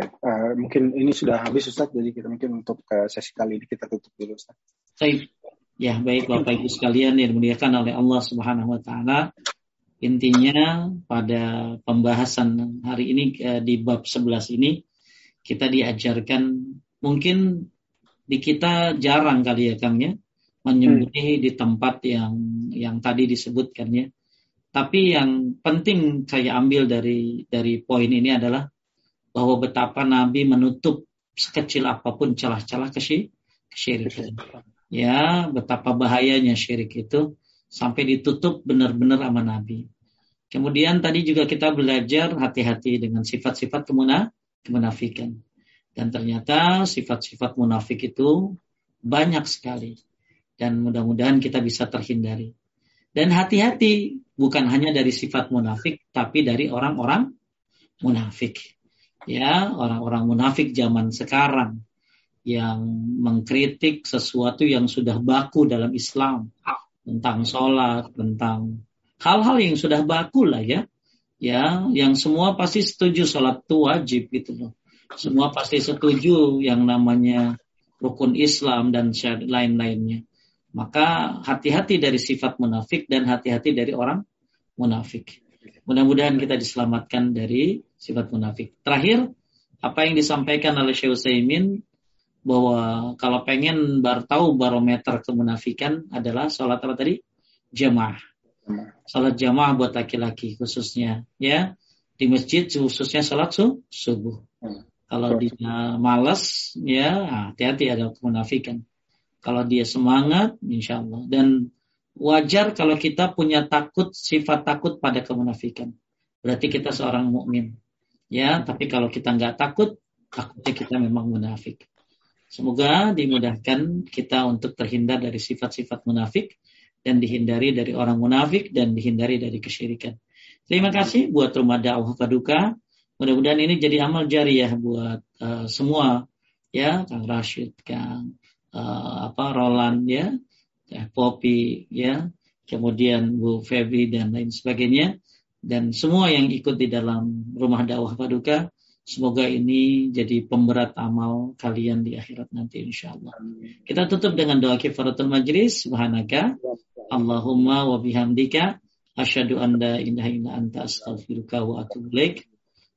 Baik, uh, mungkin ini sudah habis Ustaz, jadi kita mungkin untuk uh, sesi kali ini kita tutup dulu Ustaz. Baik. Ya, baik Bapak Ibu sekalian yang dimuliakan oleh Allah Subhanahu wa taala. Intinya pada pembahasan hari ini uh, di bab 11 ini kita diajarkan mungkin di kita jarang kali ya Kang ya menyembunyi hmm. di tempat yang yang tadi disebutkan ya. Tapi yang penting saya ambil dari dari poin ini adalah bahwa betapa Nabi menutup sekecil apa pun celah-celah kesyirikan. Ya, betapa bahayanya syirik itu sampai ditutup benar-benar sama Nabi. Kemudian tadi juga kita belajar hati-hati dengan sifat-sifat kemuna, kemunafikan. Dan ternyata sifat-sifat munafik itu banyak sekali. Dan mudah-mudahan kita bisa terhindari. Dan hati-hati bukan hanya dari sifat munafik tapi dari orang-orang munafik. Ya, orang-orang munafik zaman sekarang yang mengkritik sesuatu yang sudah baku dalam Islam tentang sholat, tentang hal-hal yang sudah baku lah ya, ya, yang semua pasti setuju sholat itu wajib gitu loh. Semua pasti setuju yang namanya rukun Islam dan lain-lainnya. Maka hati-hati dari sifat munafik dan hati-hati dari orang munafik. Mudah-mudahan kita diselamatkan dari sifat munafik. Terakhir, apa yang disampaikan oleh Syekh Utsaimin bahwa kalau pengen bar tahu barometer kemunafikan adalah sholat apa tadi? Jamaah. Sholat jamaah buat laki-laki khususnya ya di masjid khususnya sholat subuh. Kalau dia malas ya hati-hati ada kemunafikan. Kalau dia semangat, insya Allah. Dan wajar kalau kita punya takut, sifat takut pada kemunafikan. Berarti kita seorang mukmin. Ya, tapi kalau kita nggak takut, takutnya kita memang munafik. Semoga dimudahkan kita untuk terhindar dari sifat-sifat munafik dan dihindari dari orang munafik dan dihindari dari kesyirikan. Terima kasih buat rumah dakwah paduka. Mudah-mudahan ini jadi amal jariah buat uh, semua ya, Kang Rashid, Kang uh, apa Roland ya, ya Poppy ya, kemudian Bu Febri dan lain sebagainya dan semua yang ikut di dalam rumah dakwah paduka semoga ini jadi pemberat amal kalian di akhirat nanti insya Allah. Kita tutup dengan doa kifaratul majlis subhanaka Allahumma wa bihamdika asyhadu an la ilaha illa anta astaghfiruka wa atubu ilaik.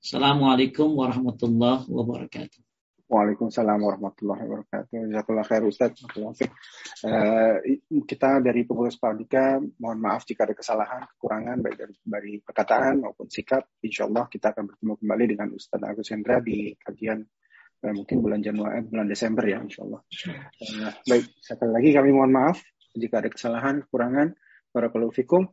Assalamualaikum warahmatullahi wabarakatuh. Waalaikumsalam warahmatullahi wabarakatuh. Jazakallah khair Ustaz. Uh, kita dari pengurus Paldika, mohon maaf jika ada kesalahan, kekurangan baik dari, dari perkataan maupun sikap. Insya Allah kita akan bertemu kembali dengan Ustaz Agus Hendra di kajian uh, mungkin bulan Januari, bulan Desember ya Insya Allah. Uh, baik, sekali lagi kami mohon maaf jika ada kesalahan, kekurangan. Barakallahu fikum.